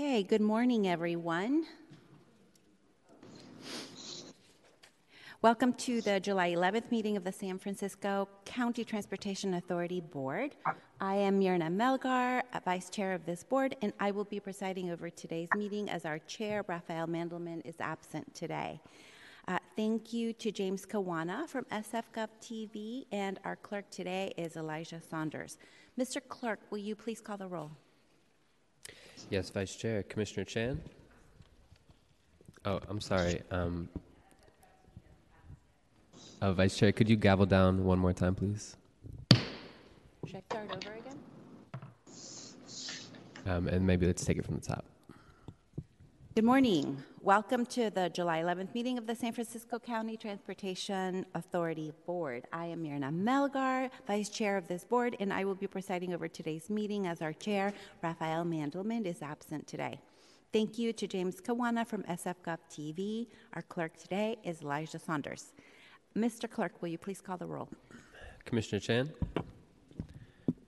Okay, good morning, everyone. Welcome to the July 11th meeting of the San Francisco County Transportation Authority Board. I am Myrna Melgar, Vice Chair of this board, and I will be presiding over today's meeting as our Chair, Rafael Mandelman, is absent today. Uh, thank you to James Kawana from SFGov TV, and our clerk today is Elijah Saunders. Mr. Clerk, will you please call the roll? Yes, Vice Chair. Commissioner Chan? Oh, I'm sorry. Um, uh, Vice Chair, could you gavel down one more time, please? Should I start over again? Um, and maybe let's take it from the top. Good morning. Welcome to the July 11th meeting of the San Francisco County Transportation Authority Board. I am Myrna Melgar, Vice Chair of this board, and I will be presiding over today's meeting as our Chair, Rafael Mandelman, is absent today. Thank you to James Kawana from SFGov TV. Our clerk today is Elijah Saunders. Mr. Clerk, will you please call the roll? Commissioner Chan?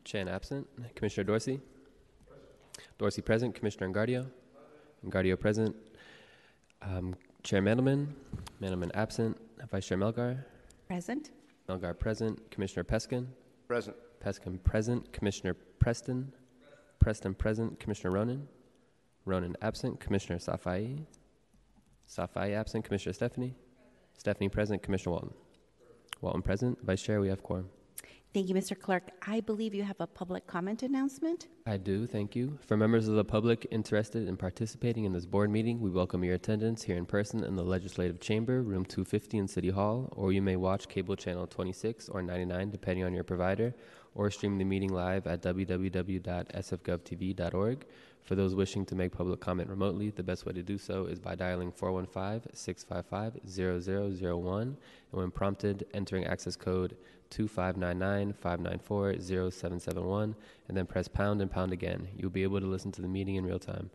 Chan absent. Commissioner Dorsey? Dorsey present. Commissioner Engardio? Engardio present. Um, Chair Mandelman? Mandelman absent. Vice Chair Melgar? Present. Melgar present. Commissioner Peskin? Present. Peskin present. Commissioner Preston? Preston present. Commissioner Ronen? Ronen absent. Commissioner Safai? Safai absent. Commissioner Stefani? Stephanie present. Commissioner Walton? Walton present. Vice Chair, we have quorum. Thank you, Mr. Clerk. I believe you have a public comment announcement. I do, thank you. For members of the public interested in participating in this board meeting, we welcome your attendance here in person in the Legislative Chamber, room 250 in City Hall, or you may watch cable channel 26 or 99, depending on your provider, or stream the meeting live at www.sfgovtv.org. For those wishing to make public comment remotely, the best way to do so is by dialing 415 655 0001, and when prompted, entering access code 2599 594 0771, and then press pound and pound again. You'll be able to listen to the meeting in real time.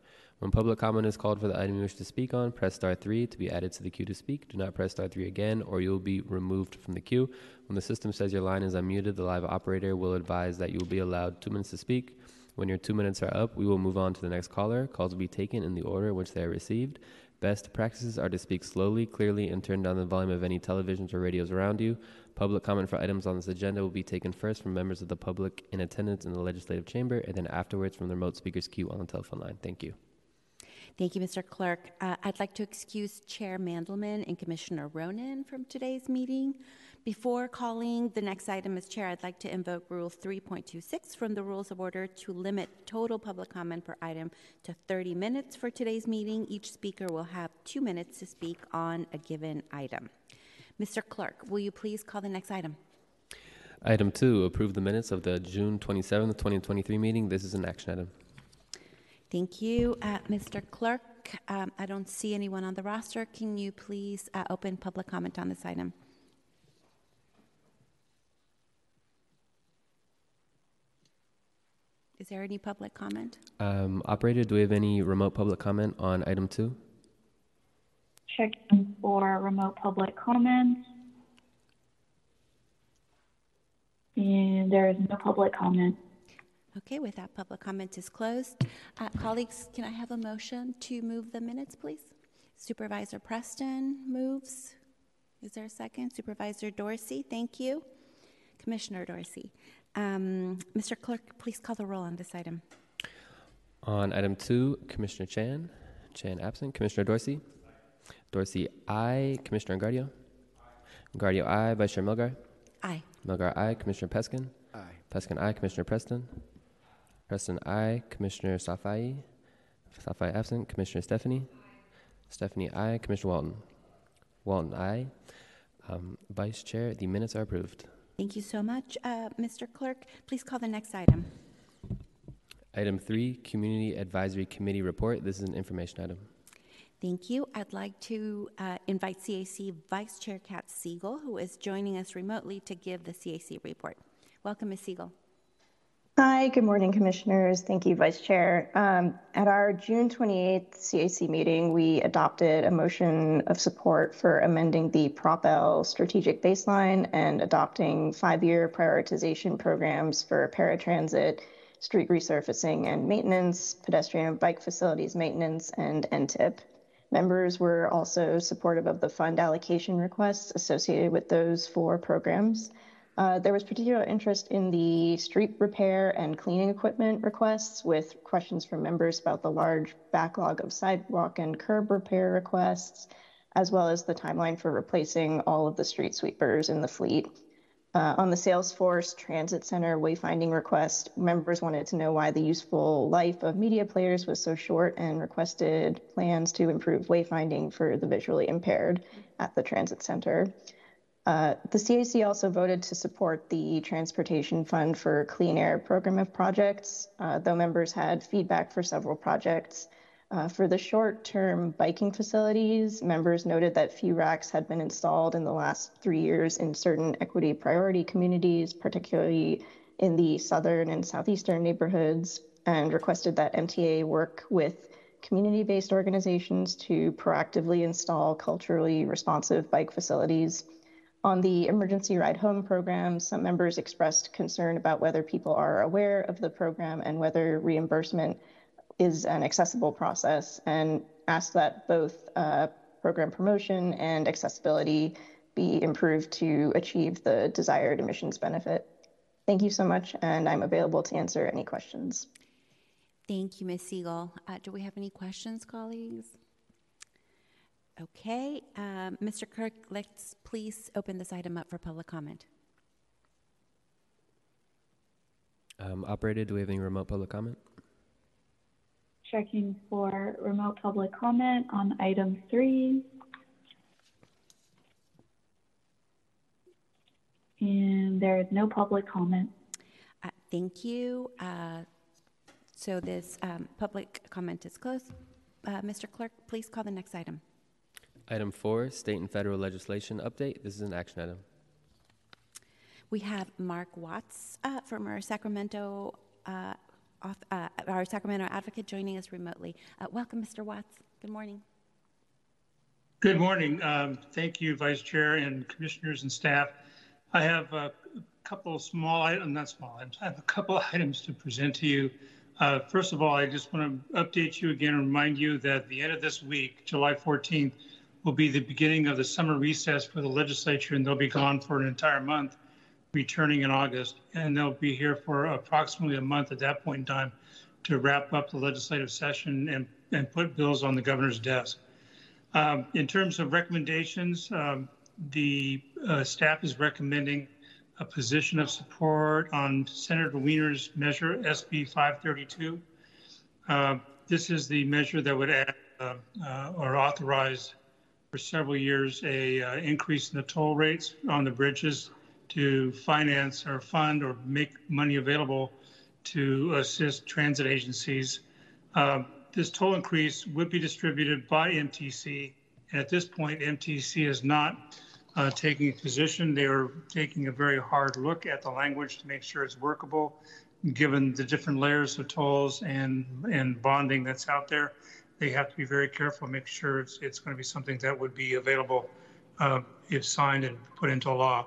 When public comment is called for the item you wish to speak on, press star 3 to be added to the queue to speak. Do not press star 3 again, or you'll be removed from the queue. When the system says your line is unmuted, the live operator will advise that you will be allowed two minutes to speak. When your two minutes are up, we will move on to the next caller. Calls will be taken in the order in which they are received. Best practices are to speak slowly, clearly, and turn down the volume of any televisions or radios around you. Public comment for items on this agenda will be taken first from members of the public in attendance in the legislative chamber, and then afterwards from the remote speakers queue on the telephone line. Thank you. Thank you, Mr. Clerk. Uh, I'd like to excuse Chair Mandelman and Commissioner Ronen from today's meeting. Before calling the next item as chair, I'd like to invoke Rule 3.26 from the Rules of Order to limit total public comment per item to 30 minutes for today's meeting. Each speaker will have two minutes to speak on a given item. Mr. Clerk, will you please call the next item? Item two, approve the minutes of the June 27th, 2023 meeting. This is an action item. Thank you, uh, Mr. Clerk. Um, I don't see anyone on the roster. Can you please uh, open public comment on this item? Is there any public comment? Um, operator, do we have any remote public comment on item two? Checking for remote public comments. And there is no public comment. Okay, with that, public comment is closed. Uh, colleagues, can I have a motion to move the minutes, please? Supervisor Preston moves. Is there a second? Supervisor Dorsey, thank you. Commissioner Dorsey. Um, Mr. Clerk, please call the roll on this item. On item two, Commissioner Chan. Chan absent. Commissioner Dorsey. Dorsey, aye. Commissioner Engardio. Engardio, aye. Vice Chair Melgar. Aye. Melgar, aye. Commissioner Peskin. Aye. Peskin, aye. Commissioner Preston. Preston, aye. Commissioner Safai. Safai absent. Commissioner Stefani. Stefani, aye. Commissioner Walton. Walton, aye. Um, Vice Chair, the minutes are approved. Thank you so much, uh, Mr. Clerk. Please call the next item. Item three, Community Advisory Committee report. This is an information item. Thank you. I'd like to uh, invite CAC Vice Chair Kat Siegel, who is joining us remotely to give the CAC report. Welcome, Ms. Siegel. Hi, good morning, Commissioners. Thank you, Vice Chair. Um, at our June 28th CAC meeting, we adopted a motion of support for amending the Prop L strategic baseline and adopting five year prioritization programs for paratransit street resurfacing and maintenance, pedestrian and bike facilities maintenance, and NTIP. Members were also supportive of the fund allocation requests associated with those four programs. Uh, there was particular interest in the street repair and cleaning equipment requests, with questions from members about the large backlog of sidewalk and curb repair requests, as well as the timeline for replacing all of the street sweepers in the fleet. Uh, on the Salesforce Transit Center wayfinding request, members wanted to know why the useful life of media players was so short and requested plans to improve wayfinding for the visually impaired at the transit center. Uh, the CAC also voted to support the Transportation Fund for Clean Air program of projects, uh, though members had feedback for several projects. Uh, for the short term biking facilities, members noted that few racks had been installed in the last three years in certain equity priority communities, particularly in the southern and southeastern neighborhoods, and requested that MTA work with community based organizations to proactively install culturally responsive bike facilities. On the emergency ride home program, some members expressed concern about whether people are aware of the program and whether reimbursement is an accessible process and asked that both uh, program promotion and accessibility be improved to achieve the desired emissions benefit. Thank you so much, and I'm available to answer any questions. Thank you, Ms. Siegel. Uh, do we have any questions, colleagues? Okay, um, Mr. Clerk, let's please open this item up for public comment. Um, operator, do we have any remote public comment? Checking for remote public comment on item three. And there is no public comment. Uh, thank you. Uh, so this um, public comment is closed. Uh, Mr. Clerk, please call the next item. Item four, state and federal legislation update. This is an action item. We have Mark Watts uh, from our Sacramento, uh, off, uh, our Sacramento advocate, joining us remotely. Uh, welcome, Mr. Watts. Good morning. Good morning. Um, thank you, Vice Chair and Commissioners and staff. I have a couple of small items, not small items, I have a couple of items to present to you. Uh, first of all, I just want to update you again and remind you that the end of this week, July 14th, will be the beginning of the summer recess for the legislature, and they'll be gone for an entire month, returning in August. And they'll be here for approximately a month at that point in time to wrap up the legislative session and, and put bills on the governor's desk. Um, in terms of recommendations, um, the uh, staff is recommending a position of support on Senator Wiener's measure SB 532. Uh, this is the measure that would add uh, uh or authorize for several years a uh, increase in the toll rates on the bridges to finance or fund or make money available to assist transit agencies. Uh, this toll increase would be distributed by MTC. And at this point, MTC is not uh, taking a position. They are taking a very hard look at the language to make sure it's workable, given the different layers of tolls and, and bonding that's out there they have to be very careful, make sure it's, it's going to be something that would be available uh, if signed and put into law.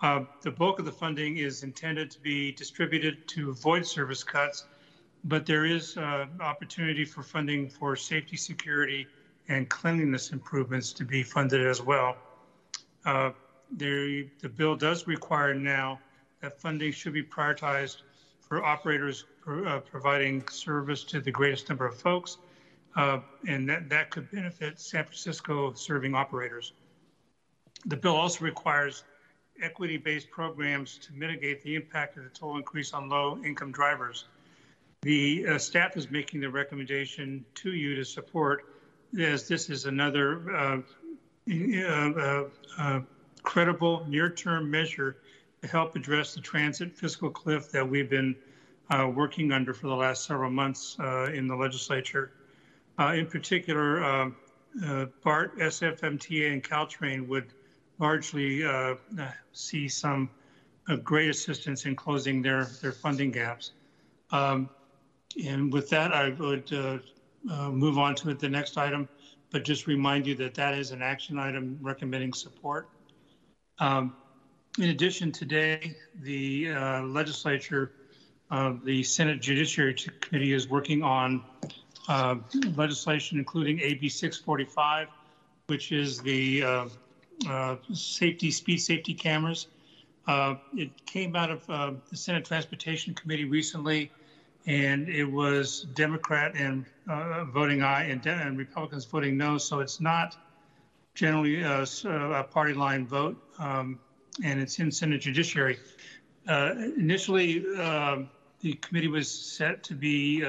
Uh, the bulk of the funding is intended to be distributed to avoid service cuts, but there is uh, opportunity for funding for safety, security, and cleanliness improvements to be funded as well. Uh, the, the bill does require now that funding should be prioritized for operators uh, providing service to the greatest number of folks uh, and that, that could benefit San Francisco serving operators. The bill also requires equity based programs to mitigate the impact of the toll increase on low income drivers. The uh, staff is making the recommendation to you to support, as this is another uh, uh, uh, uh credible near term measure to help address the transit fiscal cliff that we've been working under for the last several months in the legislature. Uh, in particular, uh, uh, BART, SFMTA, and Caltrain would largely uh, uh, see some uh, great assistance in closing their, their funding gaps. Um, and with that, I would move on to the next item, but just remind you that that is an action item recommending support. Um, in addition, today, the legislature uh, the Senate Judiciary Committee is working on uh, legislation including AB 645, which is the uh, uh, safety, speed safety cameras. Uh, it came out of uh, the Senate Transportation Committee recently, and it was Democrat and uh, voting aye and, and, Republicans voting no. So it's not generally a, a party line vote, um, and it's in Senate Judiciary. initially, the committee was set to be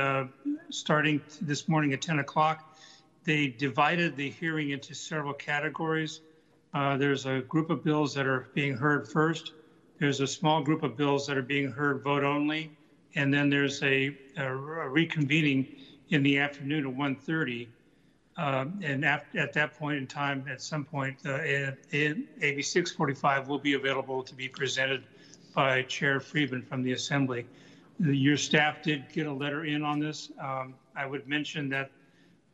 starting this morning at 10 o'clock. They divided the hearing into several categories. Uh, there's a group of bills that are being heard first. There's a small group of bills that are being heard vote only. And then there's a, a, a reconvening in the afternoon at 1.30. Uh, and at, at, that point in time, at some point, uh, AB 645 will be available to be presented by Chair Friedman from the Assembly. Your staff did get a letter in on this. Um, I would mention that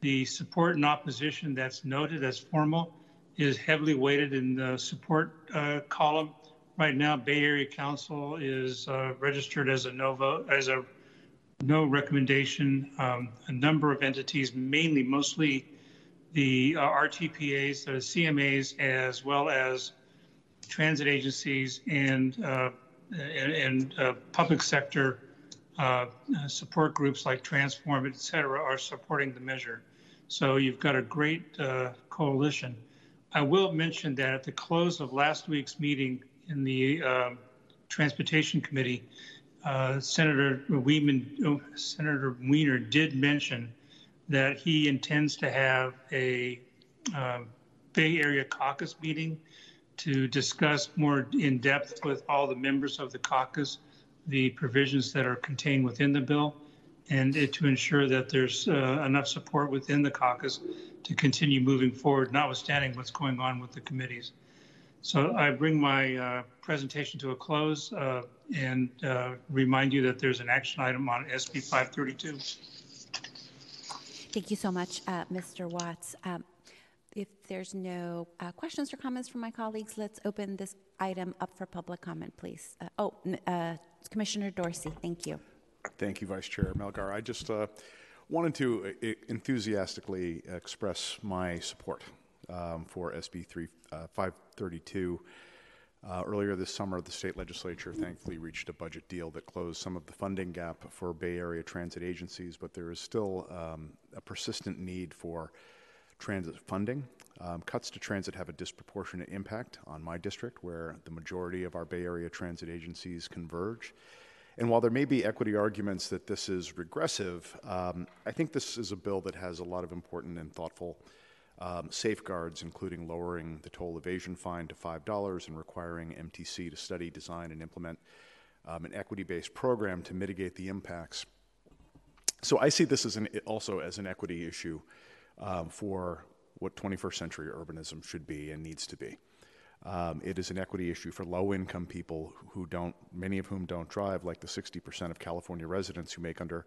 the support and opposition that's noted as formal is heavily weighted in the support uh, column. Right now, Bay Area Council is uh, registered as a no vote, as a no recommendation. Um, a number of entities, mainly mostly the uh, RTPAs, the CMAs, as well as transit agencies and uh, and, and uh, public sector uh, support groups like Transform, et cetera, are supporting the measure. So you've got a great coalition. I will mention that at the close of last week's meeting in the uh, Transportation Committee, uh, Senator Wieman, oh, Senator Wiener did mention that he intends to have a uh, Bay Area caucus meeting to discuss more in depth with all the members of the caucus the provisions that are contained within the bill and it, to ensure that there's uh, enough support within the caucus to continue moving forward, notwithstanding what's going on with the committees. So I bring my uh, presentation to a close uh, and uh, remind you that there's an action item on SB 532. Thank you so much, uh, Mr. Watts. Um, if there's no uh, questions or comments from my colleagues, let's open this item up for public comment, please. oh, Commissioner Dorsey, thank you. Thank you, Vice Chair Melgar. I just uh, wanted to uh, enthusiastically express my support um, for SB 3, uh, 532. Uh, earlier this summer, the state legislature thankfully reached a budget deal that closed some of the funding gap for Bay Area transit agencies, but there is still um, a persistent need for transit funding. Um, cuts to transit have a disproportionate impact on my district, where the majority of our Bay Area transit agencies converge. And while there may be equity arguments that this is regressive, um, I think this is a bill that has a lot of important and thoughtful um, safeguards, including lowering the toll evasion fine to $5 and requiring MTC to study, design, and implement um, an equity based program to mitigate the impacts. So I see this as an, also as an equity issue um, for what 21st century urbanism should be and needs to be. Um, it is an equity issue for low income people who don't, many of whom don't drive, like the 60% of California residents who make under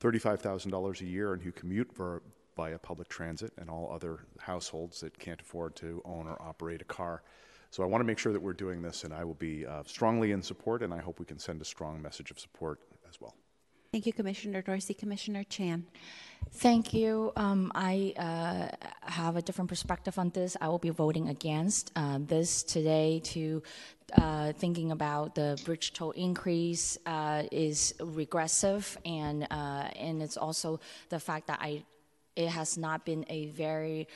$35,000 a year and who commute for, via public transit, and all other households that can't afford to own or operate a car. So I want to make sure that we're doing this, and I will be uh, strongly in support, and I hope we can send a strong message of support as well. Thank you, Commissioner Dorsey. Commissioner Chan. Thank you. Um, I uh, have a different perspective on this. I will be voting against uh, this today to uh, thinking about the bridge toll increase uh, is regressive and uh, and it's also the fact that I it has not been a very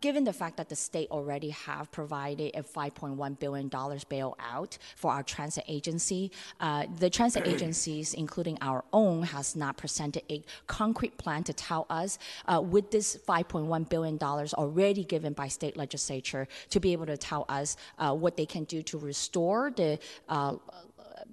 given the fact that the state already have provided a 5.1 billion dollars bailout for our transit agency, uh, the transit agencies, including our own, has not presented a concrete plan to tell us uh, with this 5.1 billion dollars already given by state legislature to be able to tell us uh, what they can do to restore the uh,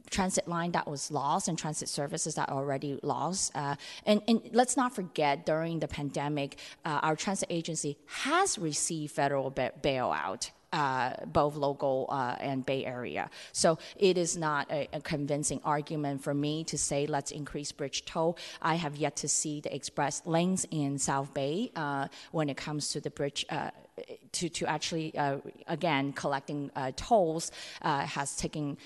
transit line that was lost and transit services that already lost. Uh, and, and, let's not forget, during the pandemic, uh, our transit agency has received federal ba- bailout. Uh, both local uh, and Bay Area. So it is not a, a, convincing argument for me to say let's increase bridge toll. I have yet to see the express lanes in South Bay uh, when it comes to the bridge. Uh, to, to actually, uh, again, collecting uh, tolls has taken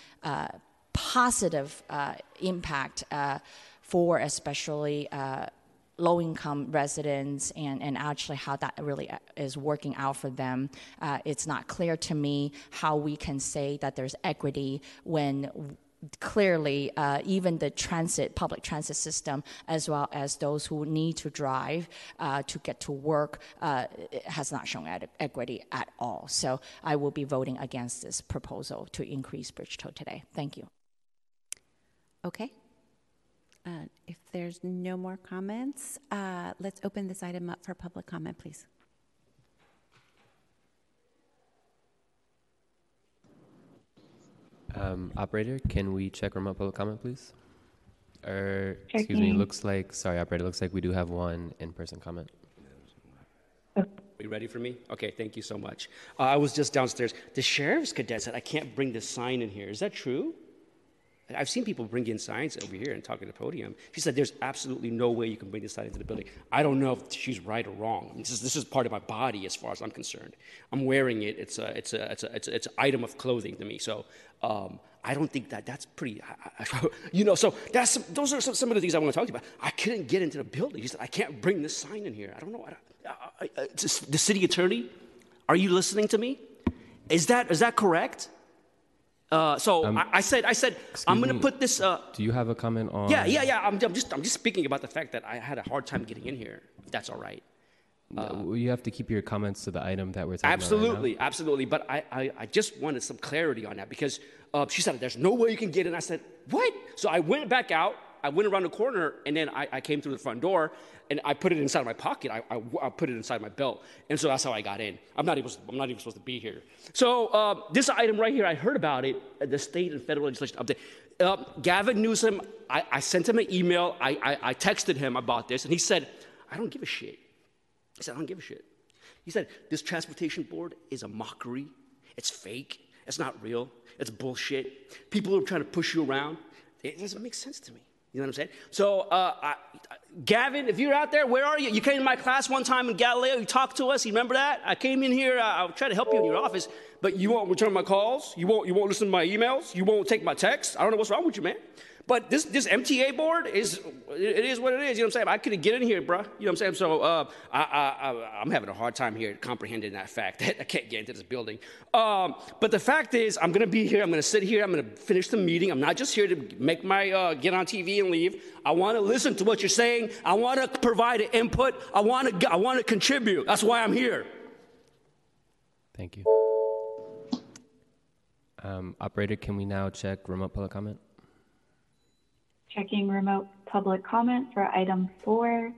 positive uh, impact uh, for especially uh, low income residents and, and actually how that really uh, is working out for them. Uh, it's not clear to me how we can say that there's equity when clearly uh, even the transit public transit system as well as those who need to drive uh, to get to work has not shown ad- equity at all. So i will be voting against this proposal to increase bridge toll today. Thank you Okay. Uh, If there's no more comments, uh, let's open this item up for public comment, please. Um, operator, can we check remote public comment, please? Or, excuse me, Checking. looks like, sorry, operator, looks like we do have one in-person comment. Are you ready for me? Okay, thank you so much. Uh, I was just downstairs. The sheriff's cadet said I can't bring this sign in here. Is that true? I've seen people bring in signs over here and talk at the podium. She said there's absolutely no way you can bring this sign into the building. I don't know if she's right or wrong. I mean, this, is, this is part of my body as far as I'm concerned. I'm wearing it. It's a, it's a, it's a, it's, a, it's an item of clothing to me. So um, I don't think that that's pretty, I, I, you know, so that's, some- those are some, some of the things I want to talk to you about. I couldn't get into the building. She said, I can't bring this sign in here. I don't know. I, it's the city attorney, are you listening to me? Is that, is that correct? Uh, so I, I said, I said, I'm going to put this. Uh, Do you have a comment on? yeah, yeah, yeah. I'm, I'm just, I'm just speaking about the fact that I had a hard time getting in here. If that's all right. No, you have to keep your comments to the item that we're talking Absolutely, absolutely. But I, I, I just wanted some clarity on that because uh, she said, "There's no way you can get in." I said, "What?" So I went back out. I went around the corner, and then I, I came through the front door, and I put it inside my pocket. I, I, I put it inside my belt, and so that's how I got in. I'm not even, I'm not even supposed to be here. So uh, this item right here, I heard about it the state and federal legislation update. Uh, Gavin Newsom, I, I sent him an email. I, I, I texted him about this, and he said, "I don't give a shit." He said, I don't give a shit. He said, This transportation board is a mockery. It's fake. It's not real. It's bullshit. People are trying to push you around. It doesn't make sense to me. You know what I'm saying? So, uh, I, Gavin, if you're out there, where are you? You came to my class one time in Galileo. You talked to us. You remember that? I came in here. I, I'll try to help you in your office, but you won't return my calls. You won't. You won't listen to my emails. You won't take my texts. I don't know what's wrong with you, man. But this, this MTA board is, it is what it is. You know what I'm saying? I couldn't get in here, bruh. You know what I'm saying? So uh, I, I, I'm having a hard time here comprehending that fact that I can't get into this building. Um, but the fact is, I'm to be here. I'm to sit here. I'm to finish the meeting. I'm not just here to make my, uh, get on TV and leave. I want to listen to what you're saying. I want to provide an input. I want to, I want to contribute. That's why I'm here. Thank you. Um, operator, can we now check remote public comment? Checking remote public comment for item four.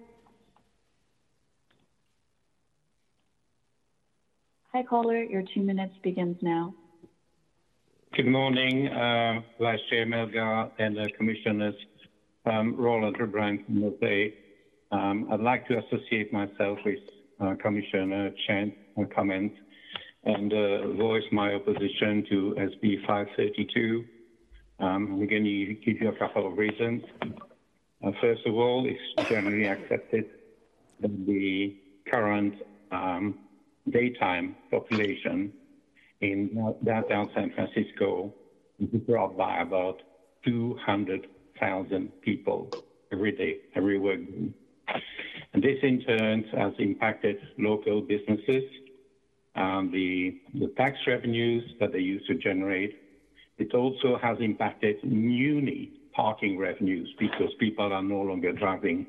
Hi, caller. Your two minutes begins now. Good morning, uh, Vice Chair Melgar and Commissioners um, Roland Lebrun from Mosaic. Um, I'd like to associate myself with uh, Commissioner Chen's uh, comments and uh, voice my opposition to SB 532. Um, I'm going to give you a couple of reasons. Uh, first of all, it's generally accepted that the current um, daytime population in downtown San Francisco is brought by about 200,000 people every day, every work day. And this in turn has impacted local businesses, um, the, the tax revenues that they used to generate. It also has impacted muni parking revenues because people are no longer driving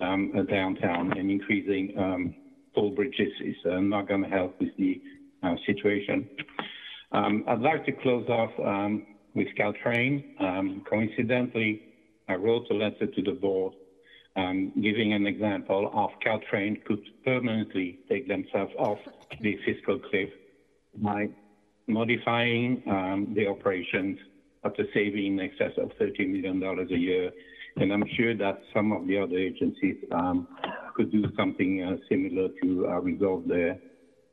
um, downtown and increasing um, toll bridges is uh, not going to help with the uh, situation. Um, I'd like to close off with Caltrain. Coincidentally, I wrote a letter to the board giving an example of Caltrain could permanently take themselves off the fiscal cliff by modifying um, the operations after saving in excess of $30 million a year. And I'm sure that some of the other agencies um, could do something uh, similar to uh, resolve their,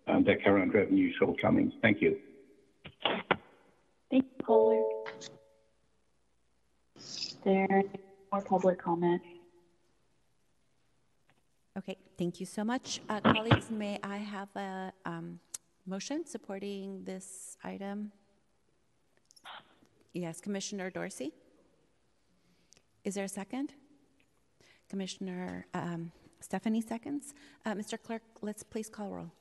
uh, their current revenue shortcomings. Thank you. Thank you, caller. There more public comment. Okay, thank you so much. Uh, Colleagues, may I have a um, motion supporting this item? Yes, Commissioner Dorsey? Is there a second? Commissioner um, Stefani seconds. Uh, Mr. Clerk, let's please call roll.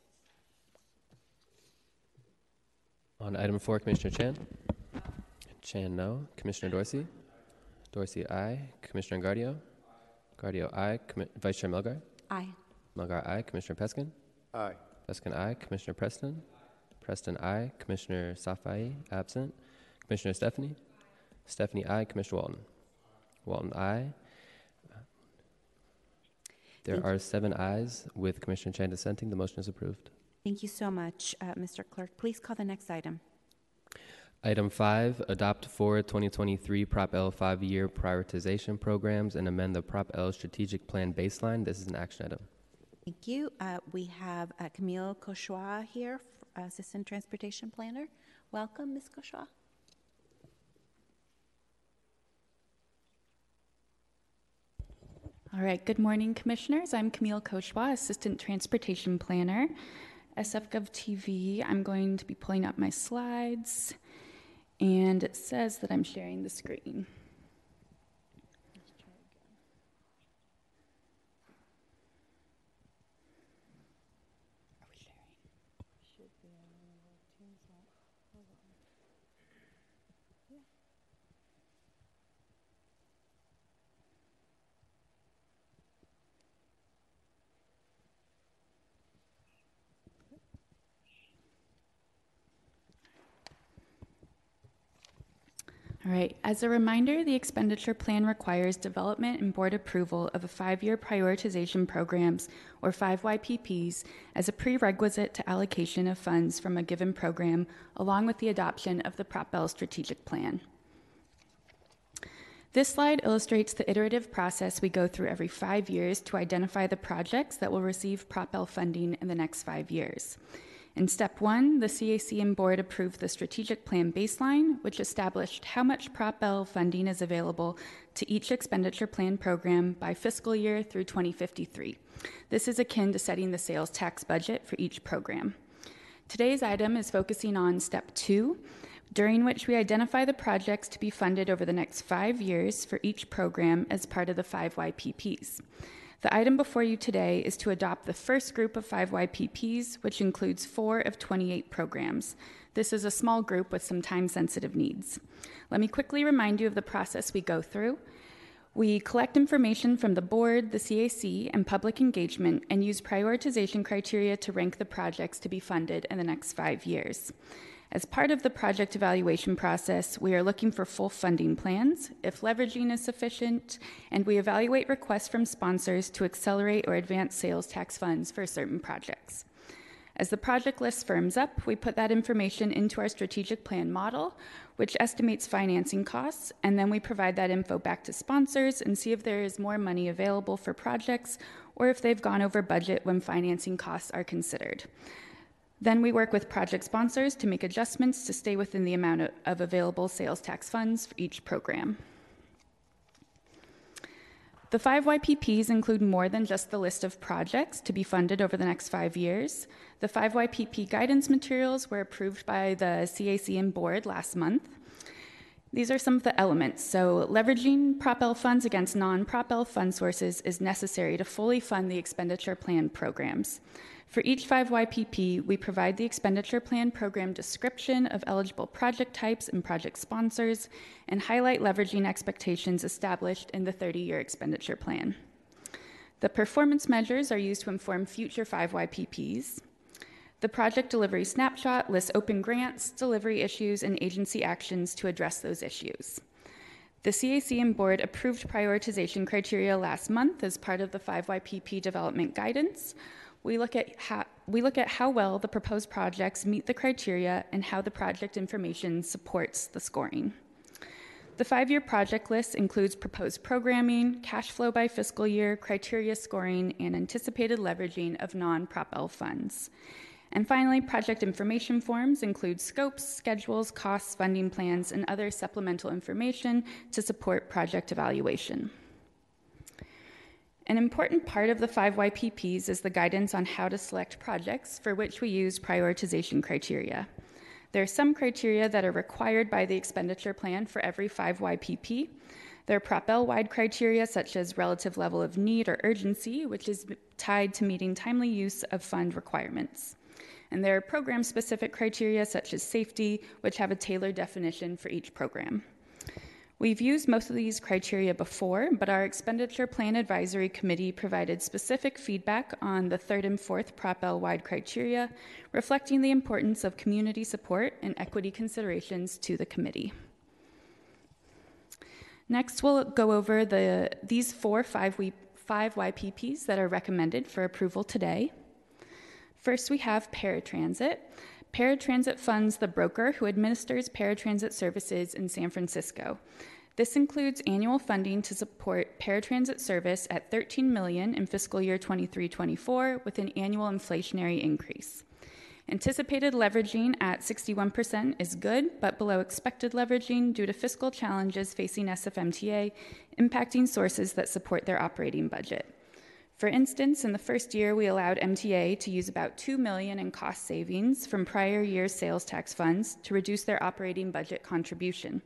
On item four, Commissioner Chan? Chan, no. Commissioner Dorsey? Dorsey, aye. Commissioner Guardio? Guardio, aye. Commi- Vice Chair Melgar? Aye. Melgar, aye. Commissioner Peskin? Aye. Peskin, aye. Commissioner Preston? Preston, aye. Commissioner Safai, absent. Commissioner Stefani? Stefani, aye. Commissioner Walton? Walton, aye. There Thank are seven ayes with Commissioner Chan dissenting. The motion is approved. Thank you so much, uh, Mr. Clerk. Please call the next item. Item five, adopt for 2023 Prop L five-year prioritization programs and amend the Prop L strategic plan baseline. This is an action item. Thank you. Uh, we have uh, Camille Cauchois here, Assistant Transportation Planner. Welcome, Ms. Cauchois. All right, good morning, Commissioners. I'm Camille Cauchois, Assistant Transportation Planner. SFGov TV, I'm going to be pulling up my slides, and it says that I'm sharing the screen. All right, as a reminder, the expenditure plan requires development and board approval of a five year prioritization programs, or 5YPPs, as a prerequisite to allocation of funds from a given program, along with the adoption of the Prop L strategic plan. This slide illustrates the iterative process we go through every five years to identify the projects that will receive Prop L funding in the next five years. In step one, the CAC and board approved the strategic plan baseline, which established how much Prop L funding is available to each expenditure plan program by fiscal year through 2053. This is akin to setting the sales tax budget for each program. Today's item is focusing on step two, during which we identify the projects to be funded over the next five years for each program as part of the 5YPPs. The item before you today is to adopt the first group of 5YPPs, which includes four of 28 programs. This is a small group with some time sensitive needs. Let me quickly remind you of the process we go through. We collect information from the board, the CAC, and public engagement and use prioritization criteria to rank the projects to be funded in the next five years. As part of the project evaluation process, we are looking for full funding plans, if leveraging is sufficient, and we evaluate requests from sponsors to accelerate or advance sales tax funds for certain projects. As the project list firms up, we put that information into our strategic plan model, which estimates financing costs, and then we provide that info back to sponsors and see if there is more money available for projects or if they've gone over budget when financing costs are considered. Then we work with project sponsors to make adjustments to stay within the amount of, available sales tax funds for each program. The five YPPs include more than just the list of projects to be funded over the next five years. The five YPP guidance materials were approved by the CACM board last month. These are some of the elements. So, leveraging PropL funds against non PropL fund sources is necessary to fully fund the expenditure plan programs. For each 5YPP, we provide the expenditure plan program description of eligible project types and project sponsors and highlight leveraging expectations established in the 30 year expenditure plan. The performance measures are used to inform future 5YPPs. The project delivery snapshot lists open grants, delivery issues, and agency actions to address those issues. The CAC and board approved prioritization criteria last month as part of the 5YPP development guidance. We look, at how, we look at how well the proposed projects meet the criteria and how the project information supports the scoring. The five year project list includes proposed programming, cash flow by fiscal year, criteria scoring, and anticipated leveraging of non Prop L funds. And finally, project information forms include scopes, schedules, costs, funding plans, and other supplemental information to support project evaluation. An important part of the 5YPPs is the guidance on how to select projects for which we use prioritization criteria. There are some criteria that are required by the expenditure plan for every 5YPP. There are Prop L wide criteria such as relative level of need or urgency, which is tied to meeting timely use of fund requirements. And there are program specific criteria such as safety, which have a tailored definition for each program. We've used most of these criteria before, but our Expenditure Plan Advisory Committee provided specific feedback on the third and fourth Prop L wide criteria, reflecting the importance of community support and equity considerations to the committee. Next, we'll go over the, these four five, we, five YPPs that are recommended for approval today. First, we have paratransit. Paratransit funds the broker who administers paratransit services in San Francisco. This includes annual funding to support paratransit service at 13 million in fiscal year 23-24 with an annual inflationary increase. Anticipated leveraging at 61% is good, but below expected leveraging due to fiscal challenges facing SFMTA, impacting sources that support their operating budget. For instance, in the first year, we allowed MTA to use about 2 million in cost savings from prior year's sales tax funds to reduce their operating budget contribution.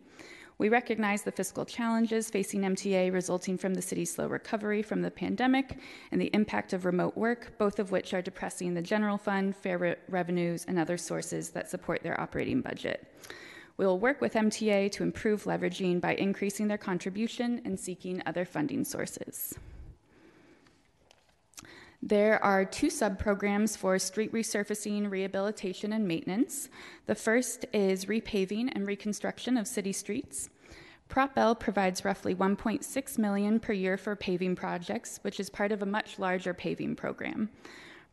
We recognize the fiscal challenges facing MTA resulting from the city's slow recovery from the pandemic and the impact of remote work, both of which are depressing the general fund, fare re- revenues, and other sources that support their operating budget. We will work with MTA to improve leveraging by increasing their contribution and seeking other funding sources. There are two sub-programs for street resurfacing, rehabilitation, and maintenance. The first is repaving and reconstruction of city streets. Prop L provides roughly 1.6 million per year for paving projects, which is part of a much larger paving program.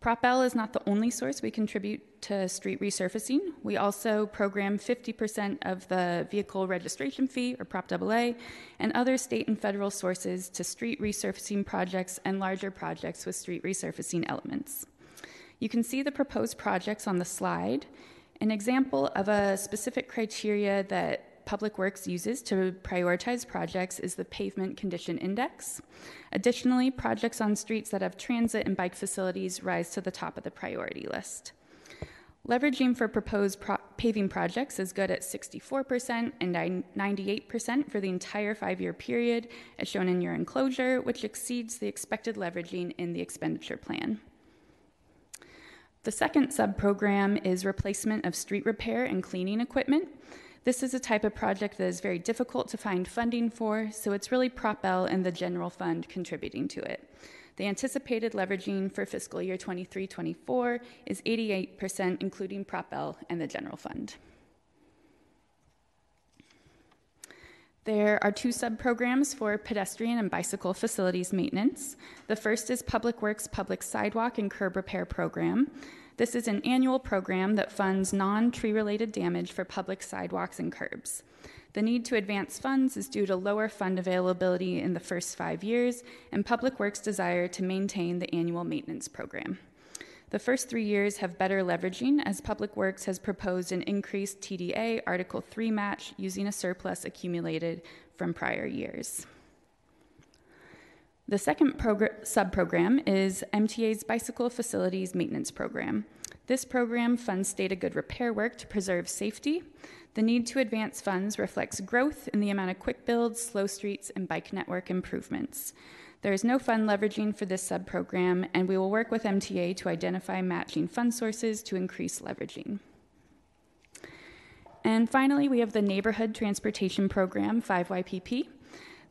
Prop L is not the only source we contribute to street resurfacing. We also program 50% of the vehicle registration fee, or Prop AA, and other state and federal sources to street resurfacing projects and larger projects with street resurfacing elements. You can see the proposed projects on the slide. An example of a specific criteria that Public Works uses to prioritize projects is the Pavement Condition Index. Additionally, projects on streets that have transit and bike facilities rise to the top of the priority list. Leveraging for proposed pro- paving projects is good at 64% and 98% for the entire five year period, as shown in your enclosure, which exceeds the expected leveraging in the expenditure plan. The second subprogram is replacement of street repair and cleaning equipment. This is a type of project that is very difficult to find funding for, so it's really Prop L and the general fund contributing to it. The anticipated leveraging for fiscal year 23 24 is 88%, including Prop L and the general fund. There are two subprograms for pedestrian and bicycle facilities maintenance. The first is Public Works Public Sidewalk and Curb Repair Program. This is an annual program that funds non tree related damage for public sidewalks and curbs. The need to advance funds is due to lower fund availability in the first five years and Public Works' desire to maintain the annual maintenance program. The first three years have better leveraging as Public Works has proposed an increased TDA Article 3 match using a surplus accumulated from prior years. The second progr- subprogram is MTA's Bicycle Facilities Maintenance Program. This program funds data good repair work to preserve safety. The need to advance funds reflects growth in the amount of quick builds, slow streets, and bike network improvements. There is no fund leveraging for this subprogram, and we will work with MTA to identify matching fund sources to increase leveraging. And finally, we have the Neighborhood Transportation Program, 5YPP.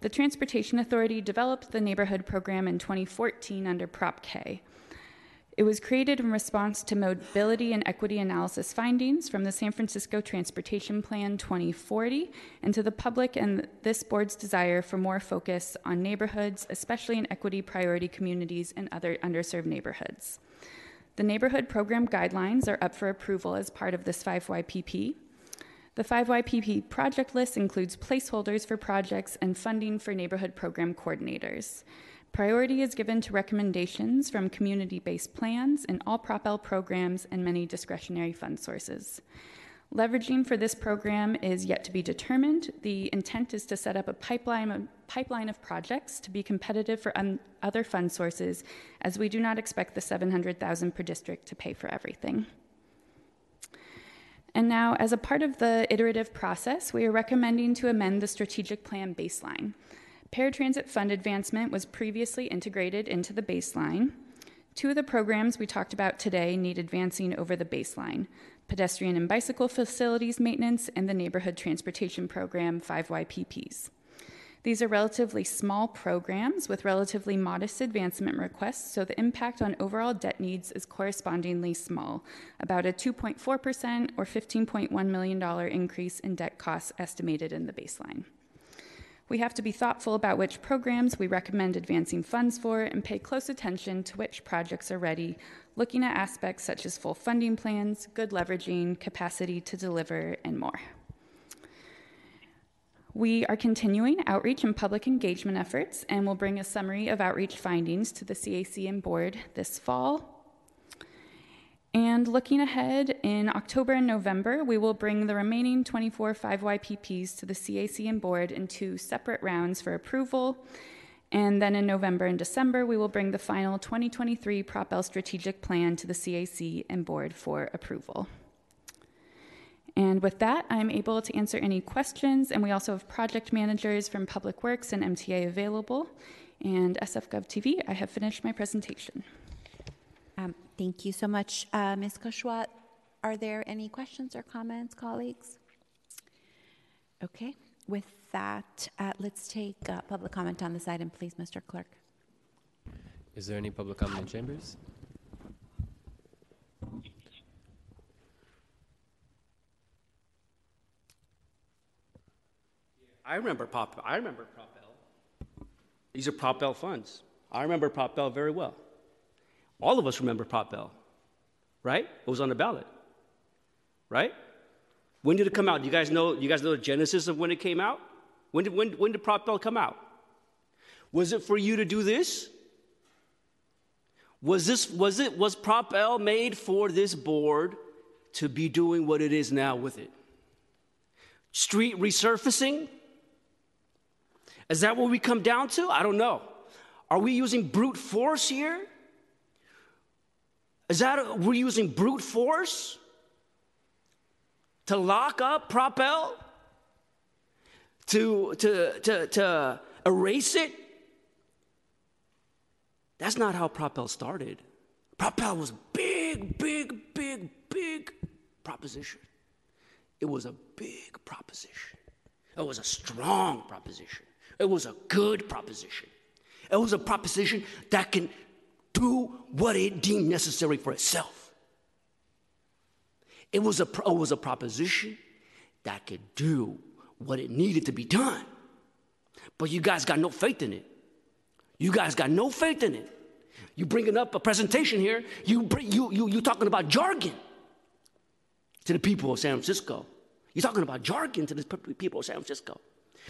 The Transportation Authority developed the neighborhood program in 2014 under Prop K. It was created in response to mobility and equity analysis findings from the San Francisco Transportation Plan 2040 and to the public and this board's desire for more focus on neighborhoods, especially in equity priority communities and other underserved neighborhoods. The neighborhood program guidelines are up for approval as part of this 5YPP. The 5YPP project list includes placeholders for projects and funding for neighborhood program coordinators. Priority is given to recommendations from community based plans in all Prop L programs and many discretionary fund sources. Leveraging for this program is yet to be determined. The intent is to set up a pipeline, a pipeline of projects to be competitive for un- other fund sources, as we do not expect the 700,000 per district to pay for everything. And now, as a part of the iterative process, we are recommending to amend the strategic plan baseline. Paratransit fund advancement was previously integrated into the baseline. Two of the programs we talked about today need advancing over the baseline pedestrian and bicycle facilities maintenance and the neighborhood transportation program 5YPPs. These are relatively small programs with relatively modest advancement requests, so the impact on overall debt needs is correspondingly small, about a 2.4% or $15.1 million increase in debt costs estimated in the baseline. We have to be thoughtful about which programs we recommend advancing funds for and pay close attention to which projects are ready, looking at aspects such as full funding plans, good leveraging, capacity to deliver, and more. We are continuing outreach and public engagement efforts and will bring a summary of outreach findings to the CAC and board this fall. And looking ahead, in October and November, we will bring the remaining 24 5YPPs to the CAC and board in two separate rounds for approval. And then in November and December, we will bring the final 2023 PropL strategic plan to the CAC and board for approval. And with that, I'm able to answer any questions. And we also have project managers from Public Works and MTA available. And SFGov TV, I have finished my presentation. Um, thank you so much, uh, Ms. Koshwat. Are there any questions or comments, colleagues? Okay, with that, uh, let's take uh, public comment on this item, please, Mr. Clerk. Is there any public comment in chambers? I remember Pop. I remember PropL. These are PropL funds. I remember PropL very well. All of us remember PropL, right? It was on the ballot, right? When did it come out? Do you guys know? You guys know the genesis of when it came out? When did when, when did PropL come out? Was it for you to do this? Was this was it was PropL made for this board to be doing what it is now with it? Street resurfacing? Is that what we come down to? I don't know. Are we using brute force here? Is that we're using brute force to lock up Prop L? To, to, to, to erase it? That's not how Prop L started. Prop L was big, big, big, big proposition. It was a big proposition. It was a strong proposition. It was a good proposition. It was a proposition that can do what it deemed necessary for itself. It was a, it was a proposition that could do what it needed to be done. But you guys got no faith in it. You guys got no faith in it. You bringing up a presentation here, you, bring, you, you, you talking about jargon to the people of San Francisco. You're talking about jargon to the people of San Francisco.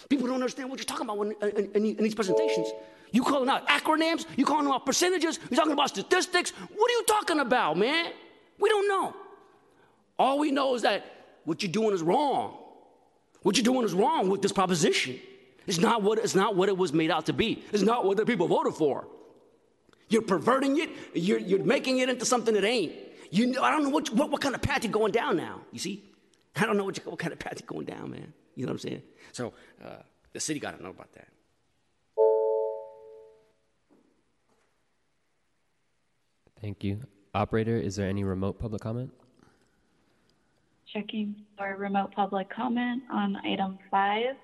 People don't understand what you're talking about when, uh, in, in, in these presentations. You calling out acronyms? You calling out percentages? You talking about statistics? What are you talking about, man? We don't know. All we know is that what you're doing is wrong. What you're doing is wrong with this proposition. It's not what, it's not what it was made out to be. It's not what the people voted for. You're perverting it. You're, you're making it into something that ain't. You, I don't know what, what, what kind of path you're going down now. You see? I don't know what, what kind of path you're going down, man. You know what I'm saying? So uh, the city got to know about that. Thank you. Operator, is there any remote public comment? Checking for remote public comment on item five.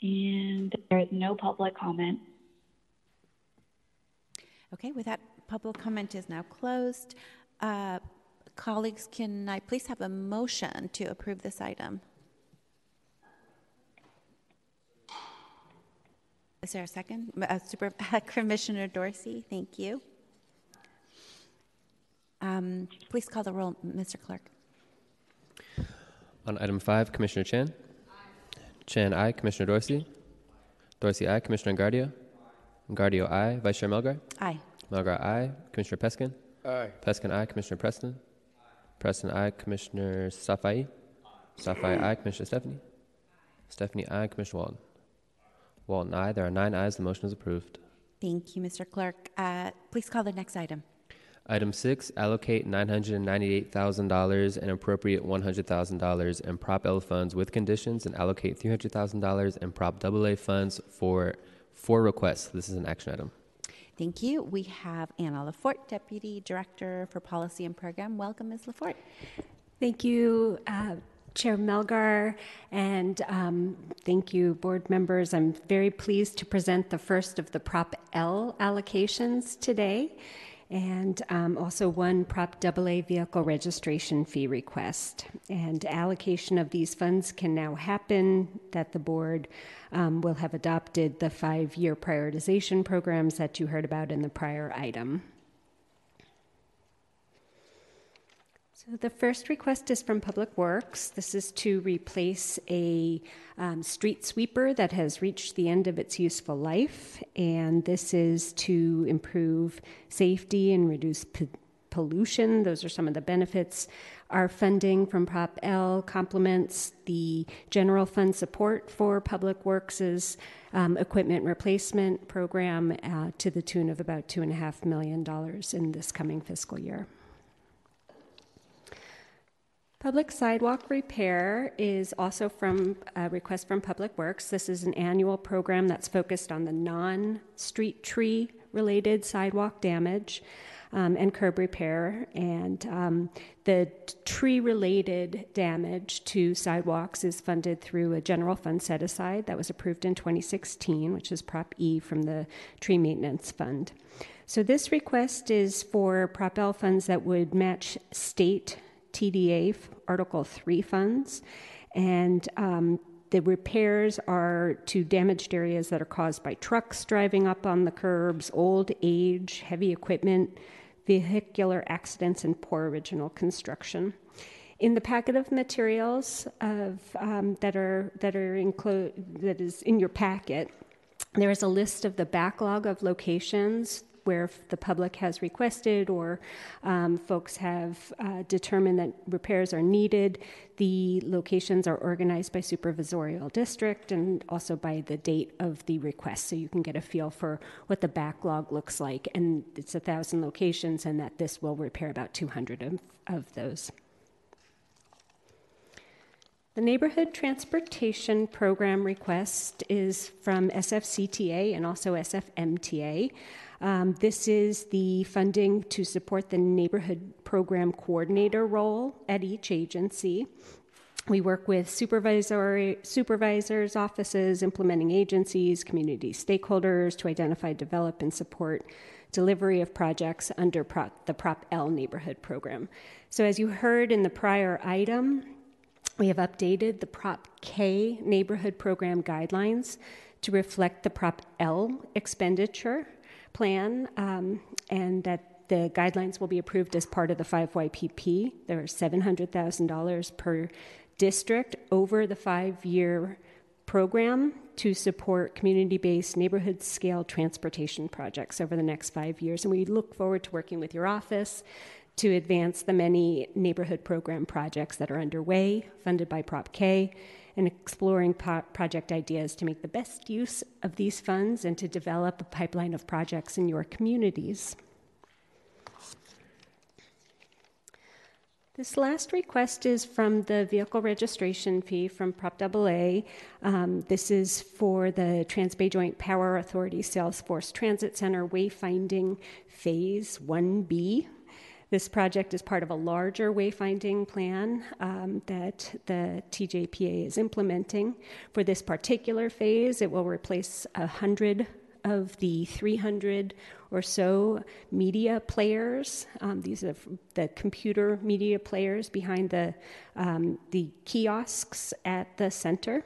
And there is no public comment. Okay, with that, public comment is now closed. Uh, colleagues, can I please have a motion to approve this item? Is there a second? Uh, Super, Commissioner Dorsey, thank you. Um, please call the roll, Mr. Clerk. On item five, Commissioner Chan. Aye. Chan, aye. Commissioner Dorsey. Dorsey, aye. Commissioner Engardio. Engardio, aye. Vice Chair Melgar. Aye. Melgar, aye. Commissioner Peskin. Aye. Peskin, aye. Commissioner Preston. Preston, aye. Commissioner Safai. Safai, aye. Commissioner Stefani? Stefani, aye. Commissioner Walton. Walton, aye. There are nine ayes. The motion is approved. Thank you, Mr. Clerk. Uh, please call the next item. Item six, allocate $998,000 and appropriate $100,000 in Prop L funds with conditions and allocate $300,000 in Prop AA funds for four requests. This is an action item. Thank you. We have Anna LaForte, Deputy Director for Policy and Program. Welcome, Ms. LaForte. Thank you, uh, Chair Melgar, and um, thank you, board members. I'm very pleased to present the first of the Prop L allocations today, and um, also one Prop AA vehicle registration fee request. And allocation of these funds can now happen, that the board um, will have adopted the five year prioritization programs that you heard about in the prior item. So the first request is from Public Works. This is to replace a um, street sweeper that has reached the end of its useful life, and this is to improve safety and reduce p- pollution. Those are some of the benefits. Our funding from Prop L complements the general fund support for Public Works' um, equipment replacement program uh, to the tune of about $2.5 million in this coming fiscal year. Public sidewalk repair is also from a request from Public Works. This is an annual program that's focused on the non street tree related sidewalk damage um, and curb repair. And um, the tree related damage to sidewalks is funded through a general fund set aside that was approved in 2016, which is Prop E from the Tree Maintenance Fund. So, this request is for Prop L funds that would match state TDA Article 3 funds. And um, the repairs are to damaged areas that are caused by trucks driving up on the curbs, old age, heavy equipment, vehicular accidents, and poor original construction. In the packet of materials of, um, that are that are include that is in your packet, there is a list of the backlog of locations where the public has requested or um, folks have uh, determined that repairs are needed. The locations are organized by supervisorial district and also by the date of the request, so you can get a feel for what the backlog looks like. And it's a thousand locations, and that this will repair about 200 of, of those. The Neighborhood Transportation Program request is from SFCTA and also SFMTA. Um, this is the funding to support the neighborhood program coordinator role at each agency. We work with supervisory, supervisors, offices, implementing agencies, community stakeholders to identify, develop, and support delivery of projects under Prop, the Prop L neighborhood program. So, as you heard in the prior item, we have updated the Prop K neighborhood program guidelines to reflect the Prop L expenditure plan, um, and that the guidelines will be approved as part of the 5YPP. There are $700,000 per district over the five year program to support community based neighborhood scale transportation projects over the next five years. And we look forward to working with your office to advance the many neighborhood program projects that are underway, funded by Prop K, and exploring po- project ideas to make the best use of these funds and to develop a pipeline of projects in your communities. This last request is from the vehicle registration fee from Prop AA. Um, this is for the Transbay Joint Power Authority Salesforce Transit Center Wayfinding Phase 1B. This project is part of a larger wayfinding plan um, that the TJPA is implementing. For this particular phase, it will replace 100 of the 300 or so media players. Um, these are the computer media players behind the, um, the kiosks at the center.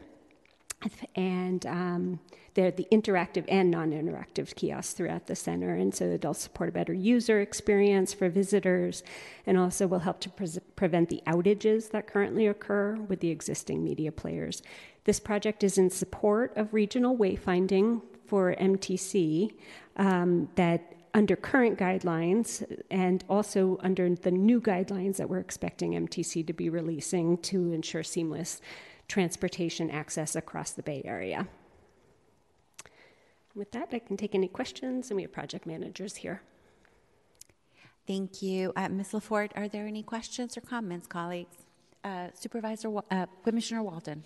And um, they're the interactive and non interactive kiosks throughout the center. And so it'll support a better user experience for visitors and also will help to pre- prevent the outages that currently occur with the existing media players. This project is in support of regional wayfinding for MTC um, that under current guidelines and also under the new guidelines that we're expecting MTC to be releasing to ensure seamless transportation access across the Bay Area. With that, I can take any questions, and we have project managers here. Thank you. Uh, Ms. LaForte, are there any questions or comments, colleagues? Uh, Supervisor, uh, Commissioner Walton?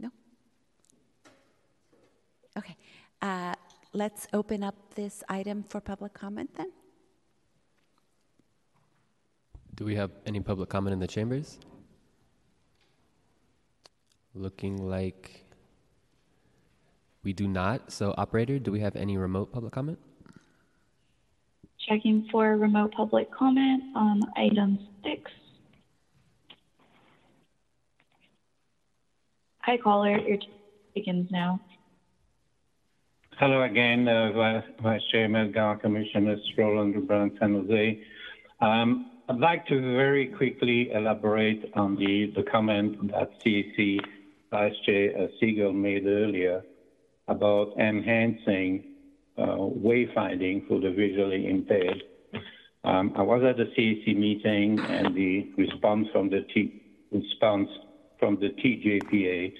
No? Okay. Uh, let's open up this item for public comment then. Do we have any public comment in the chambers? Looking like we do not. So, operator, do we have any remote public comment? Checking for remote public comment on item six. Hi, caller. Your time begins now. Hello again, uh, Vice, Vice Chair Melgar, Commissioners Roland Lebrun, San Jose. Um, I'd like to very quickly elaborate on the, the comment that CAC Vice Chair uh, Siegel made earlier about enhancing uh, wayfinding for the visually impaired. Um, I was at the CAC meeting, and the response from the T, response from the TJPA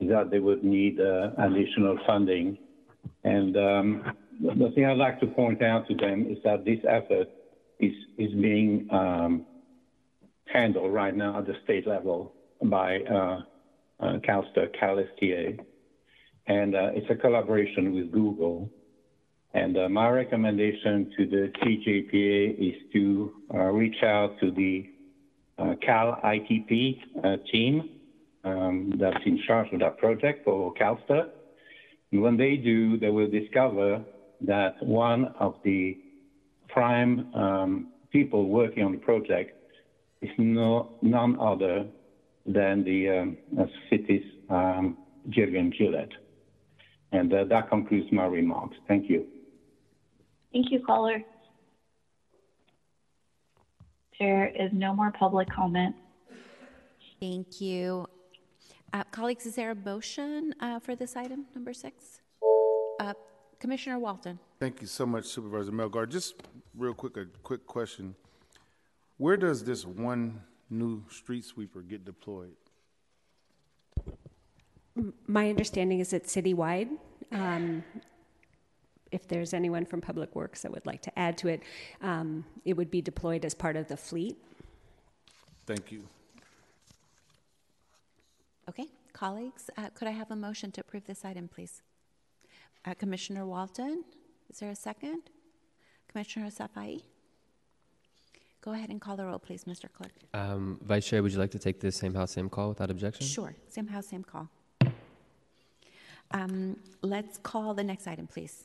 is that they would need uh, additional funding. And um, the thing I'd like to point out to them is that this effort is is being um, handled right now at the state level by uh, uh, CalSTA, and uh, it's a collaboration with Google. And uh, my recommendation to the TJPA is to uh, reach out to the uh, Cal ITP uh, team um, that's in charge of that project for CalSTA. And when they do, they will discover that one of the prime um, people working on the project is no, none other than the um, city's um, Gillian Gillett. And uh, that concludes my remarks. Thank you. Thank you, caller. There is no more public comment. Thank you. Uh, colleagues, is there a motion uh, for this item, number six? Uh, Commissioner Walton? Thank you so much, Supervisor Melgar. Just real quick, a quick question. Where does this one new street sweeper get deployed? M- My understanding is it's citywide. Um, if there's anyone from Public Works that would like to add to it, um, it would be deployed as part of the fleet. Thank you. Okay, colleagues, uh, could I have a motion to approve this item, please? Uh, Commissioner Walton, is there a second? Commissioner Safai? Go ahead and call the roll, please, Mr. Clerk. Um, Vice Chair, would you like to take this same house, same call without objection? Sure, same house, same call. Um, let's call the next item, please.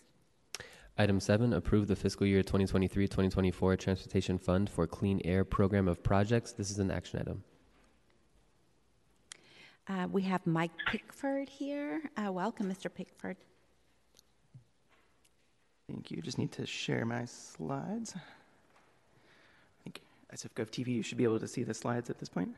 Item seven, approve the fiscal year 2023-2024 Transportation Fund for Clean Air Program of Projects. This is an action item. Uh, we have Mike Pickford here. Uh, welcome, Mr. Pickford. Thank you. Just need to share my slides. I think SFGov TV, you should be able to see the slides at this point.